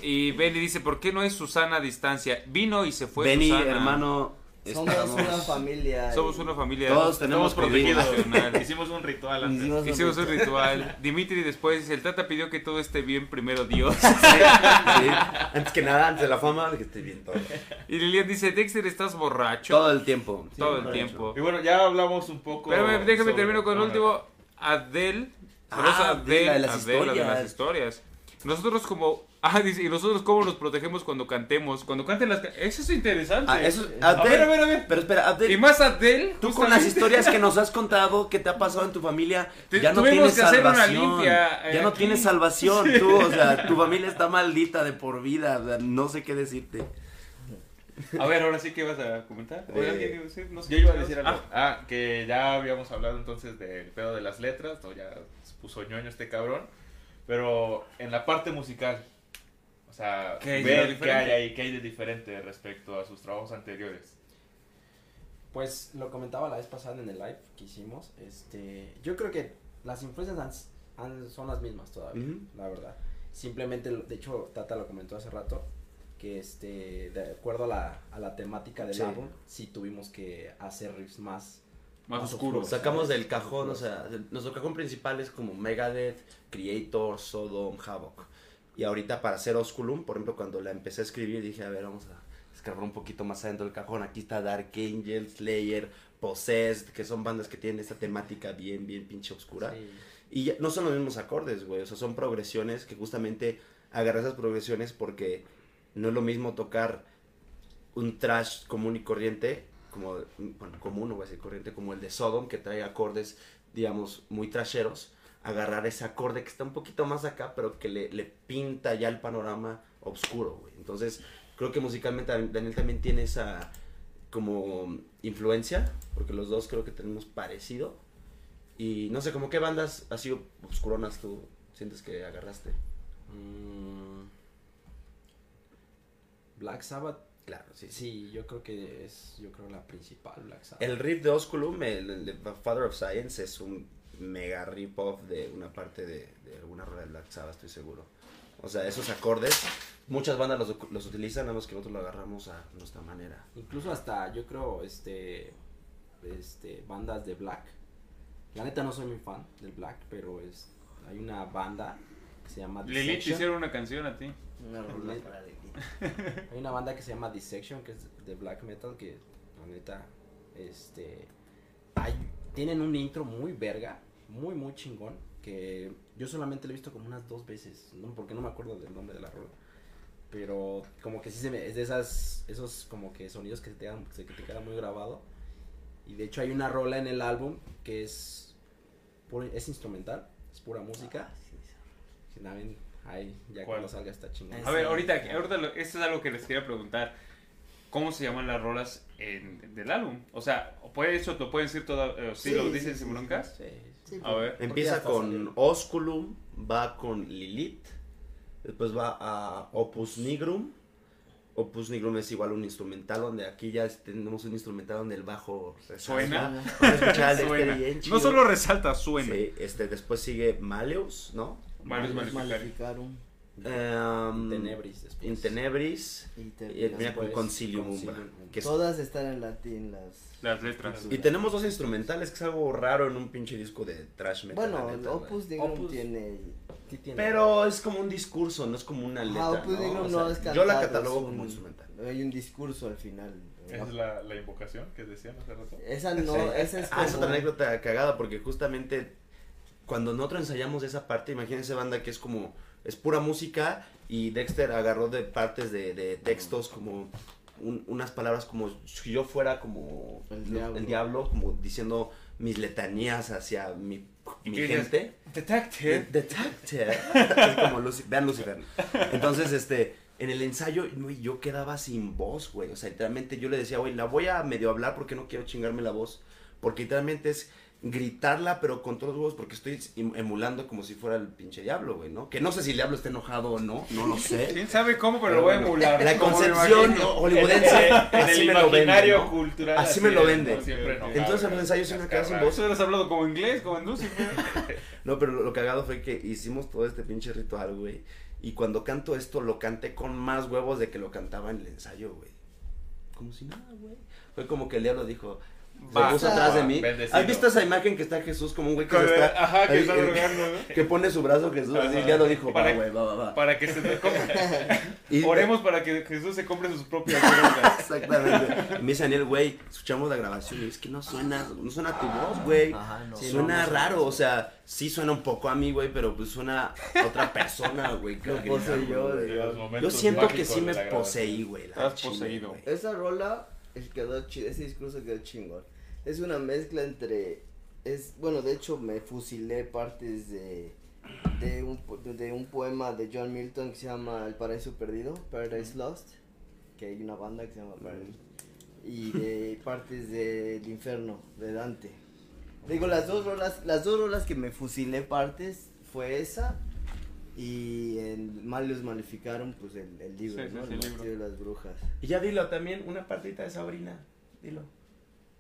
C: Y Benny dice, ¿por qué no es Susana a distancia? Vino y se fue
B: Benny,
C: Susana.
B: hermano,
F: Somos
B: estamos-
F: una familia.
C: Somos una familia.
B: Todos tenemos
A: protegidos. Hicimos un ritual antes.
F: Hicimos un
C: Hicimos un
F: ritual.
C: ritual. Dimitri después dice, el Tata pidió que todo esté bien, primero Dios.
B: Sí, antes que nada, antes de la fama, que esté bien todo.
C: Y Lilian dice, Dexter, ¿estás borracho?
B: Todo el tiempo.
C: Todo el
B: Siempre.
C: tiempo.
A: Y bueno, ya hablamos un poco.
C: Espérame, déjame
A: sobre-
C: termino con el último. Adel.
B: Ah, Adel, la de las
C: Adel, la de las
B: historias.
C: historias. Nosotros como... Ah, dice, y nosotros cómo nos protegemos cuando cantemos. Cuando canten las... ca- Eso es interesante.
B: Ah, eso,
C: a ver, a ver, a ver.
B: Pero espera, Abdel,
C: Y más Adel.
B: tú con las historias que nos has contado, que te ha pasado en tu familia,
C: Te-
B: ya no
C: tuvimos
B: tienes
C: que hacer una
B: salvación.
C: limpia, eh,
B: ya no
C: aquí.
B: tienes salvación, tú, o sea, tu familia está maldita de por vida, o sea, no sé qué decirte.
C: A ver, ahora sí que vas a comentar. ¿O
A: Eh,
C: alguien iba a decir? No sé.
A: Yo iba a decir algo.
C: Ah,
A: Ah, que ya habíamos hablado entonces del pedo de las letras, o ya se puso ñoño este cabrón. Pero en la parte musical, sea,
C: ¿Qué
A: ver qué hay ahí, qué hay de diferente respecto a sus trabajos anteriores.
E: Pues lo comentaba la vez pasada en el live que hicimos. Este, yo creo que las influencias han- han- son las mismas todavía,
B: Ujú.
E: la verdad. Simplemente, de hecho, Tata lo comentó hace rato, que este, de acuerdo a la, a la temática del
B: Sí.
E: álbum, sí tuvimos que hacer riffs más,
C: más
E: más
C: oscuro.
B: Sacamos del cajón, o sea, nuestro cajón principal es como Megadeth, Creator, Sodom, Havoc. Y ahorita para hacer Osculum, por ejemplo, cuando la empecé a escribir, dije, a ver, vamos a escarbar un poquito más adentro del cajón. Aquí está Dark Angel, Slayer, Possessed, que son bandas que tienen esta temática bien, bien pinche oscura.
E: Sí.
B: Y ya- no son los mismos acordes, güey. O sea, son progresiones que justamente agarras esas progresiones porque no es lo mismo tocar un trash común y corriente, como, bueno, común, no voy a decir corriente, como el de Sodom, que trae acordes, digamos, muy trasheros. Agarrar ese acorde que está un poquito más acá, pero que le, le pinta ya el panorama oscuro, güey. Entonces, creo que musicalmente Dan- Daniel también tiene esa como influencia, porque los dos creo que tenemos parecido. Y no sé, como qué bandas así obscuronas tú sientes que agarraste.
E: Mm, Black Sabbath,
B: Claro, sí, sí.
E: yo creo que es, yo creo la principal Black Sabbath.
B: El riff de Osculum, el, el de Father of Science, es un mega rip-off de una parte de, de alguna rueda de Black Sabbath, estoy seguro. O sea, esos acordes, muchas bandas los, los utilizan, nada más que nosotros lo agarramos a nuestra manera.
E: Incluso hasta, yo creo, este, este, bandas de Black. La neta no soy muy fan del Black, pero es, hay una banda que se llama
C: Lilith te
E: Dissection.
C: hicieron una canción a ti.
D: Una <laughs> rola para. <laughs>
E: Hay una banda que se llama Dissection, que es de black metal, que la neta, este, hay, tienen un intro muy verga, muy, muy chingón, que yo solamente lo he visto como unas dos veces, ¿no? porque no me acuerdo del nombre de la rola. Pero como que sí se me, es de esas, esos como que sonidos que te, quedan, que te quedan muy grabado. Y de hecho hay una rola en el álbum que es, puro- es instrumental, es pura música. Que también ahí, ya
C: ¿Cuál?
E: cuando salga está chingón.
C: A ver, ahorita, ahorita lo- esto es algo que les quería preguntar. ¿Cómo se llaman las rolas en, del álbum? O sea, ¿puede eso lo pueden decir todo? eh, ¿Sí,
D: Sí,
C: lo dicen
D: sí,
C: sin
D: sí.
C: broncas?
E: Sí,
D: Sí,
C: A ver.
B: Empieza con. Osculum, va con Lilith, después va a Opus Nigrum. Opus Nigrum es igual un instrumental, donde aquí ya tenemos un instrumental donde el bajo resalta.
C: Suena. <laughs>
B: Chido.
C: No solo resalta, suena.
B: Sí, este, después sigue Maleus, ¿no?
D: Males
C: Maleficarum.
B: Em,
E: Tenebris después.
B: In Tenebris.
D: Y te-
B: Y termina con Concilium
E: Concilium.
B: Umbra. que es-
D: Todas están en latín las...
C: Las letras.
B: Y tenemos dos instrumentales, que es algo raro en un pinche disco de trash metal.
D: Bueno,
B: neta.
D: Opus
E: Opus-
D: tiene...
E: Sí tiene.
B: Pero es como un discurso, no es como una letra.
D: Ah, Opus
B: ¿no?
D: Nigrum
B: O
D: no
B: sea,
D: es
B: Yo la catalogo como instrumental.
D: Hay un discurso al final.
A: Esa es la, la invocación que decían hace rato.
D: Esa no,
B: Sí.
D: esa es
B: Ah, es
D: como-
B: otra anécdota cagada porque justamente cuando nosotros ensayamos esa parte, imagínense banda que es como, es pura música y Dexter agarró de partes de, de textos como un- unas palabras como si yo fuera como
D: El
B: lo-
D: diablo.
B: el diablo, como diciendo mis letanías hacia mi,
C: ¿Y
B: mi gente.
C: Detective.
B: Detective. es como Lucy- vean Lucifer. Entonces, este, en el ensayo, yo quedaba sin voz, güey. O sea, literalmente yo le decía, güey, la voy a medio hablar porque no quiero chingarme la voz. Porque literalmente es gritarla, pero con todos los huevos, porque estoy em- emulando como si fuera el pinche diablo, güey, ¿no? Que no sé si el diablo está enojado o no, no lo sé. <laughs>
C: ¿Quién sabe cómo, pero,
B: Pero
C: lo voy a emular?
B: la concepción hollywoodense,
A: en
B: así
A: el
B: me lo vende. Así me lo vende.
A: Siempre
B: Entonces, en los ensayos sí me quedaba sin voz.
C: Tú hubieras hablado como inglés, como en. <laughs>
B: No, pero lo, lo cagado fue que hicimos todo este pinche ritual, güey. Y cuando canto esto, lo canté con más huevos de que lo cantaba en el ensayo, güey. Como si nada, güey. Fue como que el diablo dijo, se puso atrás de mí.
A: Bendecido.
B: ¿Has visto esa imagen que está Jesús como un güey que
C: Con
B: se
C: el-
B: está...
C: Ajá, que
B: ahí,
C: está drogando, ¿no?
B: Que pone su brazo Jesús, así el diablo dijo,
C: Para-
B: va, güey, va, va, va.
C: Para que se te <laughs> compre.
B: Y-
C: Oremos para que Jesús se compre sus propias drogas. <laughs>
B: Exactamente. Y me dice Daniel, güey, escuchamos la grabación y es que no suena, no suena tu voz, güey.
D: Ajá, no.
E: Sí,
B: suena
E: no, no
B: raro, o sea, sí suena un poco a mí, güey, pero pues suena a otra persona, güey. <laughs> Creo que
D: poseyó,
B: güey. Yo siento que sí me poseí, güey.
C: Estás poseído.
D: Esa rola quedó chido, ese discurso quedó chingón. Es una mezcla entre, es, bueno, de hecho me fusilé partes de, de un, de un poema de John Milton que se llama El Paraíso Perdido, Paradise Lost, que hay una banda que se llama Paradise, y de partes del Infierno de Dante. Digo, las dos rolas, las dos rolas que me fusilé partes fue esa y en Malios Maleficaron, pues el, el libro,
C: Sí,
D: ¿no?
C: sí,
D: el
C: el libro.
D: De las brujas.
B: Y ya dilo también, una partita de Sabrina. Dilo.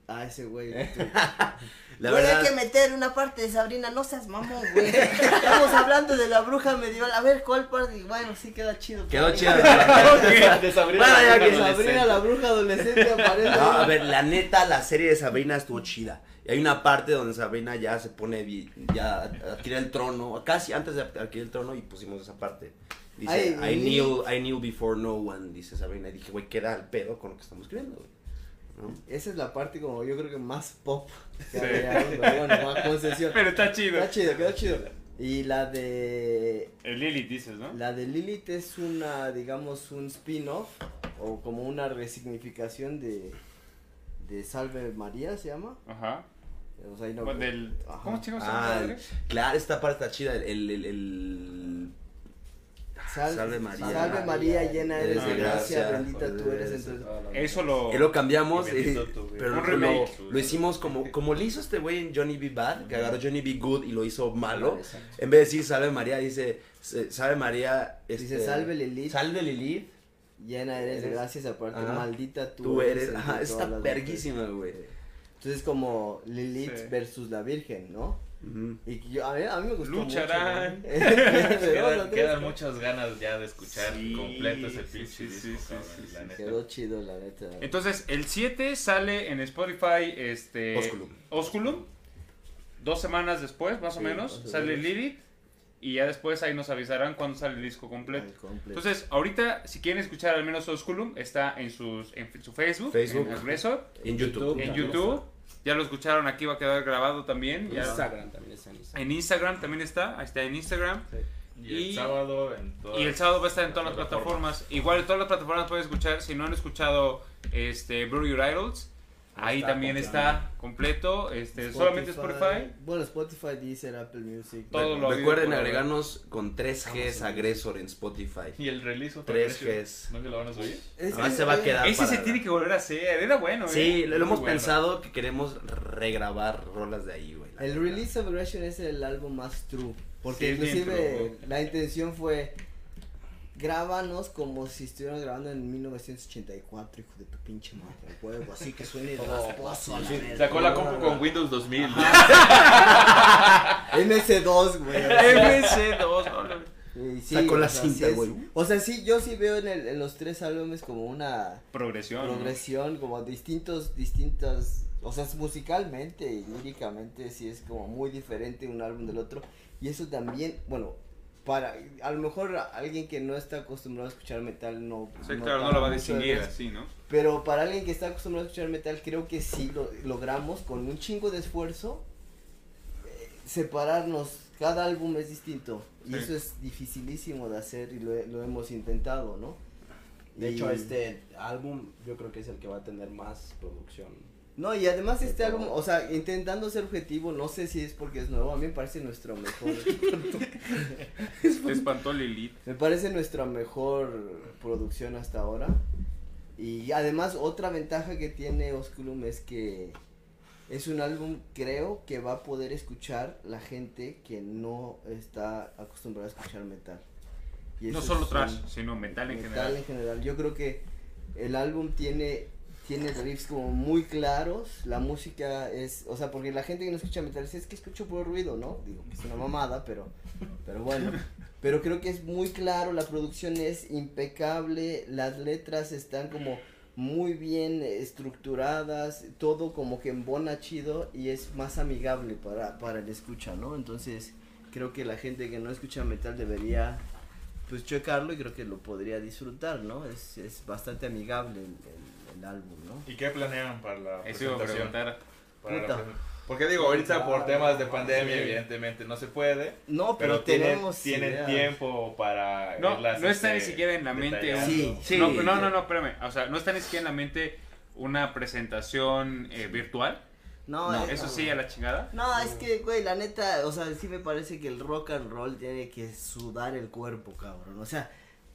D: Ah, ese güey. <laughs>
B: La
D: Güey,
B: verdad.
D: hay que meter una parte de Sabrina, no seas mamón, güey. Estamos hablando de la bruja medieval. A ver, ¿cuál parte? Bueno, sí queda chido.
B: Quedó chido. <laughs>
A: De Sabrina
B: Bueno, ya
A: la
B: que
D: Sabrina, la bruja adolescente, aparece.
B: No, a ver, la neta, la serie de Sabrina estuvo chida. Y hay una parte donde Sabrina ya se pone, ya adquiere el trono, casi antes de adquirir el trono y pusimos esa parte. Dice,
D: Ay,
B: I, kneel, I kneel before no one, dice Sabrina. Y dije, güey, queda al pedo con lo que estamos escribiendo, güey. ¿No?
D: Esa es la parte como yo creo que más pop que
C: Sí.
D: había, güey, bueno, más concesión.
C: Pero está chido.
D: Está chido, quedó chido. Y la de
C: El Lilith dices, ¿no?
D: la de Lilith es una, digamos, un spin-off o como una resignificación de de Salve María se llama.
C: Ajá.
D: O sea, no-
C: Bueno, del... ¿Cómo
B: Ah? Claro, esta parte está chida. El, el, el-
D: Sal-
B: Salve María.
D: Salve María, llena eres de
C: de
D: gracia,
B: gracia,
D: bendita tú eres
B: eres-
D: entre
C: Eso lo...
B: Lo cambiamos, eh,
A: güey.
B: pero lo, hicimos como, como le hizo este güey en Johnny B. Bad, que agarró Johnny B. Good y lo hizo malo.
E: Exacto.
B: En vez de decir Salve María, dice Salve María.
D: Dice
B: este,
D: Salve Lilith,
B: Salve Lilith.
D: llena eres de
B: eres-
D: gracias aparte
B: Ajá.
D: maldita tú,
B: Tú eres.
D: entre
B: Ajá, está verguísima, güey.
D: Entonces como Lilith
C: Sí.
D: versus la Virgen, ¿no?
B: Ujú.
D: Y que yo, a, mí, a mí me gustó
C: Lucharán.
D: mucho. ¿no? <laughs>
A: Quedan, quedan muchas ganas ya de escuchar
C: Sí,
A: completo ese pinche
C: sí,
A: disco,
C: sí, sí,
A: cabrón,
C: sí,
A: la
C: sí.
A: neta.
D: Quedó chido, la neta.
C: Entonces, el 7 sale en Spotify, este...
B: Osculum.
C: Osculum. Dos semanas después, más o menos, sale. Lilith. Y ya después ahí nos avisarán cuando sale el disco completo. Entonces, ahorita, si quieren escuchar al menos Osculum, está en, sus, en su Facebook,
B: Facebook.
C: en Agresor,
B: En YouTube.
C: en YouTube. Ya lo escucharon, aquí va a quedar grabado también. Ya-
E: Instagram también está en Instagram.
C: en Instagram también está, ahí está en Instagram.
A: Y el sábado en todas
C: Y el sábado va a estar en todas las
A: las
C: plataformas. Igual en todas las plataformas pueden escuchar. Si no han escuchado este Brew Your Idols, ahí
E: Está
C: también
E: completo.
C: está completo. Este, solamente Spotify.
D: Bueno, Spotify, Deezer, Apple Music.
C: Todo lo-
B: Recuerden agregarnos con 3 Gs agresor en Spotify.
A: Y el release otra
B: 3
A: vez,
B: Gs.
A: ¿No que lo van a subir?
D: Es
B: Además
D: que,
B: se va a quedar.
C: Ese se tiene que volver a hacer. Era bueno, ¿eh?
B: Sí, lo, lo
C: Muy
B: hemos
C: bueno.
B: pensado que queremos regrabar rolas de ahí, güey.
D: El. Release of Aggression es el álbum más true. Porque
C: Sí, es bien
D: inclusive la intención fue grábanos como si estuvieran grabando en 1984, hijo de tu pinche madre, huevo, así que suene rasposo. a la verga.
A: Sacó la compu con Windows 2000.
D: MS2, güey.
C: MC2, no,
D: sí,
B: Sacó la cinta,
D: sí
B: güey.
D: O sea, sí, yo sí veo en, el- en los tres álbumes como una
C: Progresión. ¿no?
D: progresión, como distintos, distintas, o sea, musicalmente y líricamente sí es como muy diferente un álbum del otro. Y eso también, bueno, para, a lo mejor alguien que no está acostumbrado a escuchar metal no...
C: Sí, claro,
D: notará
C: no lo va a distinguir así, ¿no?
D: Pero para alguien que está acostumbrado a escuchar metal, creo que sí lo logramos con un chingo de esfuerzo eh, separarnos. Cada álbum es distinto y
C: Sí.
D: eso es dificilísimo de hacer y lo, lo hemos intentado, ¿no?
E: De
D: Y-
E: hecho, este álbum yo creo que es el que va a tener más producción.
D: No, y además
E: De
D: este álbum, o sea, intentando ser objetivo, no sé si es porque es nuevo, a mí me parece nuestro mejor, <laughs>
C: Te espantó Lilith.
D: me parece nuestra mejor producción hasta ahora. Y además otra ventaja que tiene Osculum es que es un álbum, creo, que va a poder escuchar la gente que no está acostumbrada a escuchar metal. Y
C: No solo trash, sino metal en
D: metal
C: general.
D: en general. Yo creo que el álbum tiene tiene riffs como muy claros, la música es, o sea, porque la gente que no escucha metal dice, es que escucho puro ruido, ¿no? Digo, que es una mamada, pero pero bueno, pero creo que es muy claro, la producción es impecable, las letras están como muy bien estructuradas, todo como que embona chido y es más amigable para, para el escucha, ¿no? Entonces, creo que la gente que no escucha metal debería pues checarlo y creo que lo podría disfrutar, ¿no? Es, es bastante amigable el álbum, ¿no?
A: ¿Y qué planean para la
C: Eso iba a
A: presentación? Para la presentación? Porque digo, ahorita por temas de pandemia,
D: Sí.
A: evidentemente no se puede.
D: No,
A: Pero,
D: tenemos
A: tienen tiempo para
C: No,
A: irlas,
C: no está ni
A: este,
C: siquiera en la mente.
D: Sí.
B: Sí.
C: No, no, no, no, espérame. O sea, no está ni siquiera en la mente una presentación eh, virtual.
D: No,
C: No,
D: eh,
C: eso sí, a la chingada.
D: No, es que, güey, la neta, o sea, sí me parece que el rock and roll tiene que sudar el cuerpo, cabrón. O sea,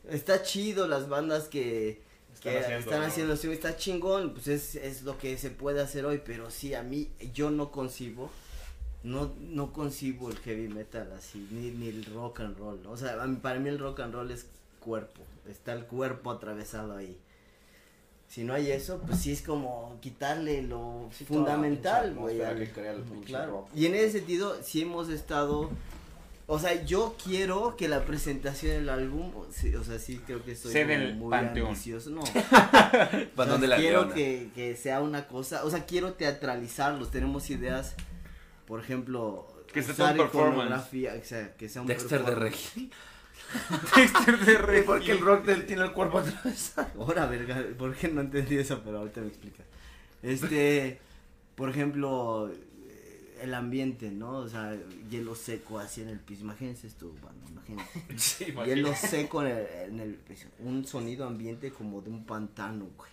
D: está chido las bandas que,
A: Están
D: que
A: haciendo,
D: están
A: ¿no?
D: haciendo streaming, está chingón, pues es, es lo que se puede hacer hoy, pero sí, a mí, yo no concibo, no, no concibo el heavy metal así, ni, ni el rock and roll, ¿no? o sea, mí- para mí el rock and roll es cuerpo, está el cuerpo atravesado ahí. Si no hay eso, pues sí es como quitarle lo
E: Sí,
D: fundamental, güey. Claro. Y en ese sentido, sí hemos estado. O sea, yo quiero que la presentación del álbum, o sí- o sea, sí creo que soy muy
C: panteón.
D: ambicioso, no. <laughs> O sea,
B: de la
D: quiero que, que sea una cosa, o sea, quiero teatralizarlos, tenemos ideas, por ejemplo,
C: Que sea un performance.
D: o sea, que sea un
B: Dexter de. Regi. <laughs>
C: Dexter de Regil.
B: porque el rock del- tiene el cuerpo atravesado. <laughs>
D: Ahora, verga, ¿por qué no entendí eso? Pero ahorita me explicas. Este, por ejemplo, el ambiente, ¿no? O sea, hielo seco así en el piso. Imagínense esto, bueno, imagínense. <laughs>
A: Sí,
D: Hielo seco en el, en el piso. Un sonido ambiente como de un pantano, güey.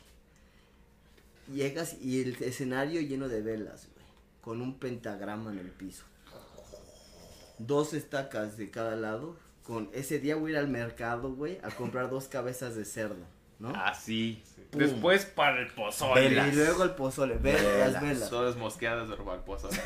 D: Llegas y el escenario lleno de velas, güey. Con un pentagrama en el piso. Dos estacas de cada lado. Con ese día voy a ir al mercado, güey, a comprar dos cabezas de cerdo, ¿no?
C: Así.
D: Pum.
C: Después para el pozole.
D: Y luego el pozole, velas, las velas.
A: Todas mosqueadas de Robalpozo. <laughs>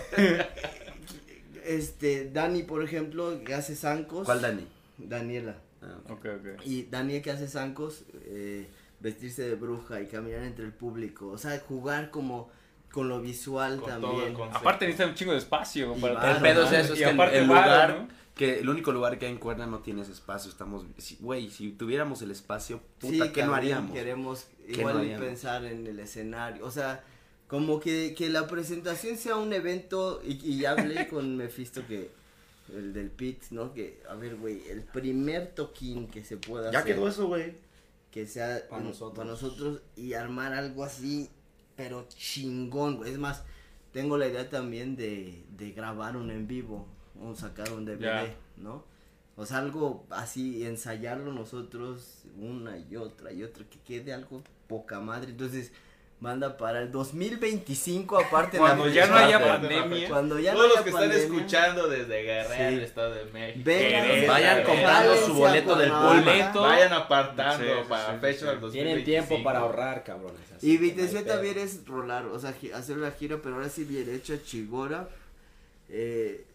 D: Este, Dani, por ejemplo, que hace zancos.
B: ¿Cuál Dani?
D: Daniela.
B: Ah, ok.
C: Ok, ok.
D: Y Daniel que hace zancos, eh, vestirse de bruja y caminar entre el público. O sea, jugar como con lo visual
A: Con todo el
D: también.
C: Aparte necesita un chingo de espacio.
D: Y
C: para-
D: varo,
B: El pedo es eso, es
C: Y
B: que
C: aparte
B: el lugar,
C: ¿no?
B: Que el único lugar que hay en Cuerna no tiene ese espacio, estamos, güey, si tuviéramos el espacio,
D: Sí,
B: puta, ¿qué no haríamos?
D: Queremos
B: ¿Qué
D: igual
B: no haríamos?
D: pensar en el escenario. O sea, como que, que la presentación sea un evento. Y, y ya hablé <laughs> con Mephisto que. El del Pit, ¿no? Que, a ver, güey, el primer toquín que se pueda
B: Ya
D: hacer.
B: quedó eso, güey.
D: que sea
E: Para nosotros.
D: para nosotros y armar algo así, pero chingón, güey. Es más, tengo la idea también de, de grabar un en vivo, o sacar un DVD,
C: Ya.
D: ¿no? O sea, algo así, ensayarlo nosotros una y otra y otra, que quede algo poca madre. Entonces, manda para el 2025, aparte de la
C: Cuando ya no haya pandemia.
D: Cuando ya
A: Todos
D: no
A: los
D: haya
A: que están
D: pandemia,
A: escuchando desde Guerrero,
D: Sí.
A: el Estado de México.
D: Vengan,
B: Vayan comprando su boleto del
C: boleto.
A: Vayan apartando
C: Sí,
A: para
C: sí,
A: fecha
C: sí.
A: del 2025.
E: Tienen tiempo para ahorrar, cabrones.
D: Y
E: que pedo.
D: también es rolar, o sea, hacer la gira, pero ahora sí bien hecha, Chigora. eh,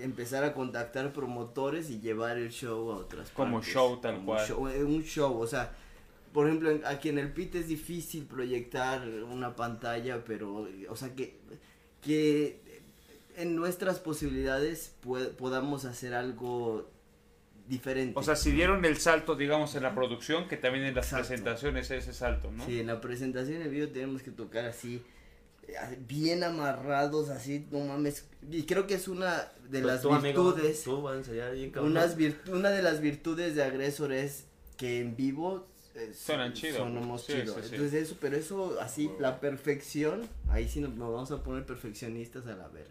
D: empezar a contactar promotores y llevar el show a otras
C: Como
D: partes.
C: show, tal
D: Como
C: cual.
D: show, eh, un show, o sea, por ejemplo, aquí en el PIT es difícil proyectar una pantalla, pero, o sea, que, que en nuestras posibilidades pue- podamos hacer algo diferente.
C: O sea, si dieron el salto, digamos, en la producción, que también en las
D: Exacto.
C: presentaciones ese salto, ¿no?
D: Sí, en la presentación en vivo tenemos que tocar así, eh, bien amarrados, así, no mames. Y creo que es una de
B: Pues
D: las
B: tú, amigo,
D: virtudes,
B: tú vas a ensayar bien, cabrón.
D: unas virtu- una de las virtudes de Agresor es que en vivo eh,
C: Suenan chido.
D: sonamos
C: Sí,
D: chido.
C: sí, sí.
D: Entonces eso, pero eso así, la perfección, ahí sí nos, nos vamos a poner perfeccionistas a la verga.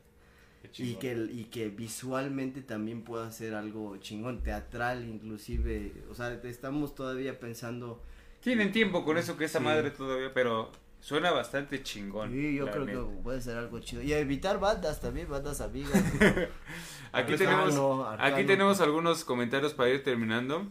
D: Y que, y que visualmente también pueda ser algo chingón, teatral inclusive, o sea, estamos todavía pensando
C: Tienen tiempo con eso que esa
D: Sí.
C: madre todavía, pero suena bastante chingón.
D: Sí, yo creo
C: neta.
D: que puede ser algo chido. Y evitar bandas también, bandas amigas. <laughs>
C: Aquí
D: Arcano,
C: tenemos,
D: Arcano.
C: aquí tenemos algunos comentarios para ir terminando.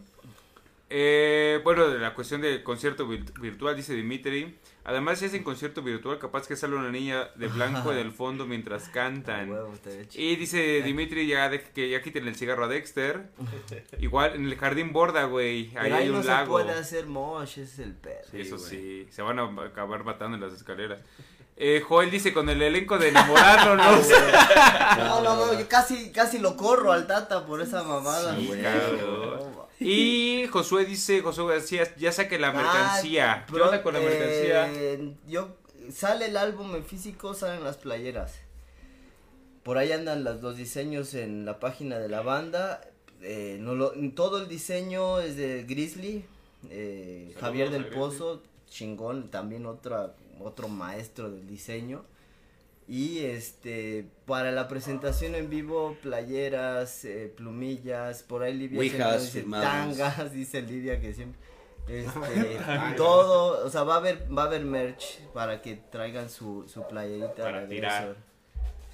C: Eh, bueno, de la cuestión del concierto vir- virtual, dice Dimitri. Además, si hacen concierto virtual, capaz que sale una niña de blanco del fondo mientras cantan. <laughs>
D: Huevo.
C: Y dice Dimitri ya de, que ya quiten el cigarro a Dexter. <laughs> Igual en el jardín borda, güey. Ahí hay
D: ahí
C: un
D: no se
C: lago.
D: puede hacer mosh, ese es el pedo.
C: Eso
B: güey.
C: sí, se van a acabar matando en las escaleras. Eh, Joel dice con el elenco de enamorarlo, ¿no? <laughs>
D: No, no, no, yo casi, casi lo corro al Tata por esa mamada.
C: Sí,
D: güey.
C: cabrón. Y Josué dice, Josué García, ya saque la mercancía.
D: Ah,
C: ¿Qué onda con la
D: eh,
C: mercancía?
D: Yo, sale el álbum en físico, salen las playeras. Por ahí andan los, los diseños en la página de la banda. Eh, no lo, todo el diseño es de Grizzly, eh, Javier del. Pozo, chingón, también otra, otro maestro del diseño. Y este, para la presentación en vivo, playeras, eh, plumillas, por ahí Livia siempre
B: Ouijas
D: dice tangas, <laughs> dice Livia que siempre, este, <laughs> todo, o sea, va a haber, va a haber merch para que traigan su, su playerita.
C: Para tirar.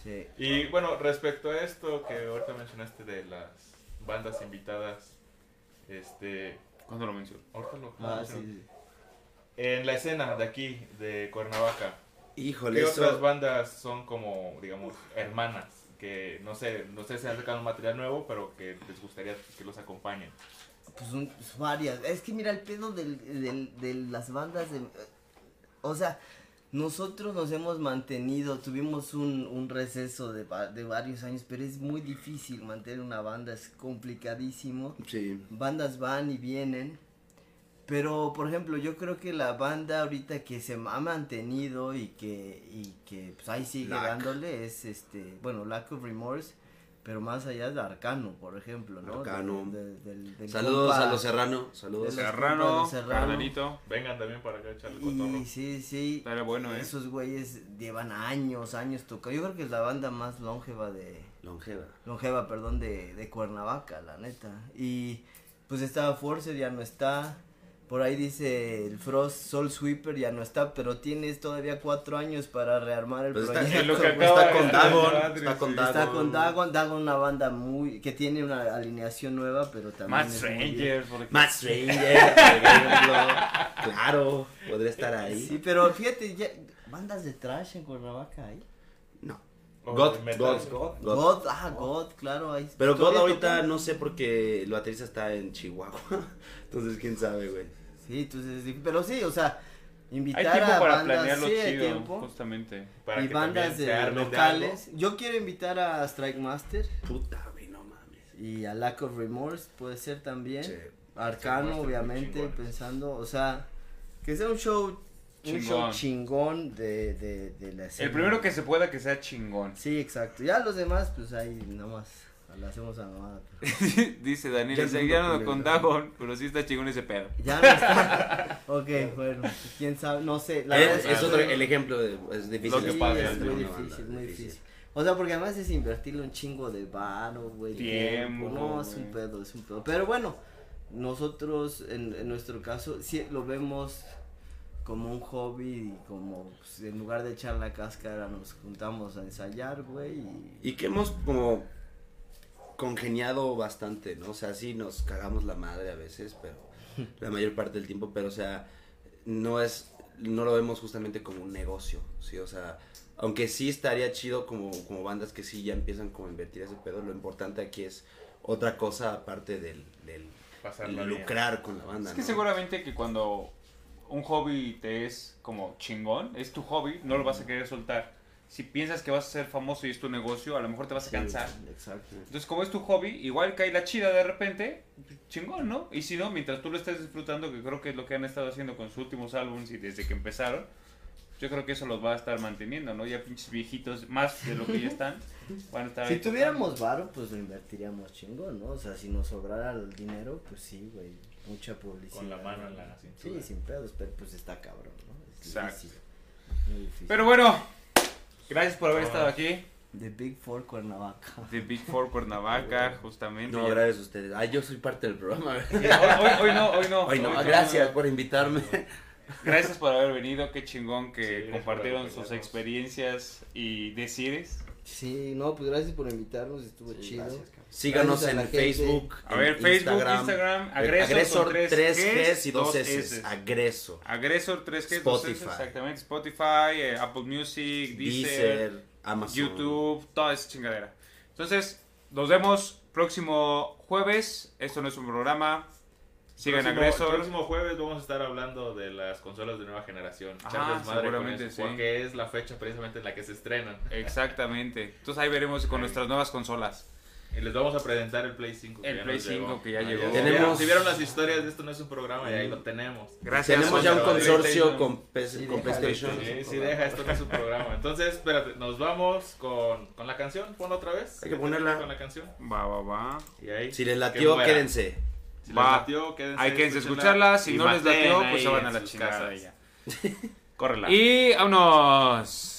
D: Sí.
A: Y bueno, respecto a esto que ahorita mencionaste de las bandas invitadas, este,
C: ¿Cuándo lo menciono?
A: ahorita lo
D: Ah,
A: menciono.
D: sí.
A: en la escena de aquí, de Cuernavaca,
B: Híjole,
A: ¿qué
B: eso-
A: otras bandas son como, digamos, hermanas? Que no sé, no sé si han sacado material nuevo, pero que les gustaría que los acompañen.
D: Pues, un- pues varias. Es que mira el pedo del, del- de las bandas de... O sea, nosotros nos hemos mantenido, tuvimos un, un receso de, de varios años, pero es muy difícil mantener una banda, es complicadísimo.
B: Sí.
D: Bandas van y vienen. Pero, por ejemplo, yo creo que la banda ahorita que se ha mantenido y que, y que pues ahí sigue
B: Lack.
D: dándole es este, bueno, Lack of Remorse, Pero más allá de Arcano, por ejemplo, ¿no?
B: Arcano.
D: De- de- del- del
B: Saludos
D: compa-
B: a los Serrano. Saludos.
C: Serrano,
D: Serrano.
A: Vengan también para acá a echarle cotorro.
D: Y sí, sí.
C: Estaría bueno, ¿eh?
D: Esos güeyes llevan años, años tocando. Yo creo que es la banda más longeva de.
B: Longeva.
D: Longeva, perdón, de, de Cuernavaca, la neta. Y pues estaba Forcer, ya no está. Por ahí dice el Frost Soul Sweeper, ya no está, pero tienes todavía cuatro años para rearmar el
B: Pues está,
D: proyecto.
C: lo que
D: güey.
C: acaba
B: está con Dagon. Está con
C: sí.
B: Dagon.
D: Está con Dagon, Dagon una banda muy que tiene una alineación nueva, pero también
C: Matt Stranger. por ejemplo.
B: Matt Stranger, <laughs> por ejemplo. Claro, podría estar ahí.
D: Sí, pero fíjate, ya, bandas de trash en Cuernavaca ahí.
B: No.
A: O
B: God. God,
D: God,
B: God.
D: ah, God, claro, ahí.
B: Pero God ahorita no sé porque el baterista está en Chihuahua. <laughs> Entonces, quién sabe, güey.
D: Sí, entonces, pero sí, o sea, invitar
C: Hay tiempo
D: a
C: para
D: bandas,
C: planearlo
D: sí, hay
C: chido,
D: tiempo.
C: justamente.
A: Para
D: y
A: que
D: bandas de locales. Yo quiero invitar a Strike Master
B: Puta, güey, no mames.
D: y a Lack of Remorse, puede ser también.
B: Che.
D: Arcano, obviamente, pensando, o sea, que sea un show, un show
C: Chingón.
D: chingón de, de, de la escena.
C: El primero que se pueda que sea chingón.
D: Sí, exacto. Ya los demás, pues ahí nada más la hacemos a mamada. pero- <laughs>
C: Dice Daniel,
B: culero.
C: con Dagon, pero sí está chingón ese pedo.
D: Ya no está. <laughs> ok, bueno, pues, quién sabe, no sé. La verdad
B: Es,
D: que
B: es otro, el ejemplo de, es difícil.
C: Lo que
D: Sí,
C: pasa,
D: muy
B: banda
D: difícil, muy difícil. O sea, porque además es invertirle un chingo de varo, güey.
C: Tiempo,
D: No, es un pedo, es un pedo. Pero bueno, nosotros en, en nuestro caso sí lo vemos como un hobby y como pues, en lugar de echar la cáscara nos juntamos a ensayar, güey. Y...
B: Y que hemos como congeniado bastante, ¿no? O sea, sí nos cagamos la madre a veces, pero <laughs> la mayor parte del tiempo, pero o sea, no es, no lo vemos justamente como un negocio, ¿sí? O sea, aunque sí estaría chido como, como bandas que sí ya empiezan como a invertir ese pedo, lo importante aquí es otra cosa aparte del, del lucrar con la banda,
C: Es que
B: ¿no?
C: seguramente que cuando un hobby te es como chingón, es tu hobby, no lo vas a querer soltar. Si piensas que vas a ser famoso y es tu negocio, a lo mejor te vas a cansar.
D: Exacto.
C: Entonces, como es tu hobby, igual cae la chida de repente, chingón, ¿no? Y si no, mientras tú lo estés disfrutando, que creo que es lo que han estado haciendo con sus últimos álbumes y desde que empezaron, yo creo que eso los va a estar manteniendo, ¿no? Ya pinches viejitos, más de lo que ya están, <laughs> van a estar
D: Si tuviéramos varo, pues lo invertiríamos chingón, ¿no? O sea, si nos sobrara el dinero, pues sí, güey. Mucha publicidad.
A: Con la mano en la
D: Sí,
A: cintura.
D: sin pedos, pero pues está cabrón, ¿no? Es
C: Exacto.
D: difícil. Muy difícil.
C: Pero bueno, gracias por haber estado aquí.
D: The Big Four Cuernavaca.
C: The Big Four Cuernavaca, <laughs> justamente.
B: No, gracias a ustedes. Ah, yo soy parte del programa.
C: hoy, hoy- hoy no, hoy no.
B: Ay, no,
C: Hoy
B: gracias por invitarme.
C: Gracias por haber venido, qué chingón que
A: Sí,
C: compartieron sus experiencias y decires.
D: Sí, no, pues gracias por invitarnos, estuvo
B: Sí,
D: chido.
B: gracias, cabrón. Síganos en. Facebook.
C: A
B: en
C: ver, Facebook, Instagram, Agresor, con tres
B: 3
C: Gs,
B: Gs y 2
C: dos
B: S. Agresor.
C: Agresor 3G,
B: Spotify.
C: exactamente, Spotify, eh, Apple Music, Deezer,
B: Deezer, Amazon.
C: YouTube, toda esa chingadera. Entonces, nos vemos próximo jueves. Esto no es un programa. Sigan
A: próximo,
C: Agresor.
A: próximo jueves vamos a estar hablando de las consolas de nueva generación.
C: Ah, seguramente
A: eso,
C: sí.
A: Porque es la fecha precisamente en la que se estrenan.
C: Exactamente. Entonces ahí veremos con nuestras nuevas consolas.
A: Y les vamos a presentar el Play 5. que
C: El
A: ya
C: Play
A: nos llegó.
C: 5 que ya
A: Ah,
C: llegó.
A: Si
B: Tenemos-
A: vieron, si vieron las historias de esto no es un programa y ahí lo tenemos.
C: Gracias.
B: Tenemos ya un consorcio con,
D: Sí,
B: con PlayStation.
D: sí.
A: Sí, deja, esto no es un programa. Entonces, espérate, nos vamos con, con la canción. Ponla otra vez.
B: Hay que ponerla.
A: Con la canción.
C: Va, va, va.
A: Y ahí.
B: Si les latió, quédense.
A: Si
C: Va.
A: les latió, quédense.
C: Hay que escucharla. Si
A: y
C: no les latió, pues se van a la chingada. ya.
A: Córrela.
C: Y vámonos.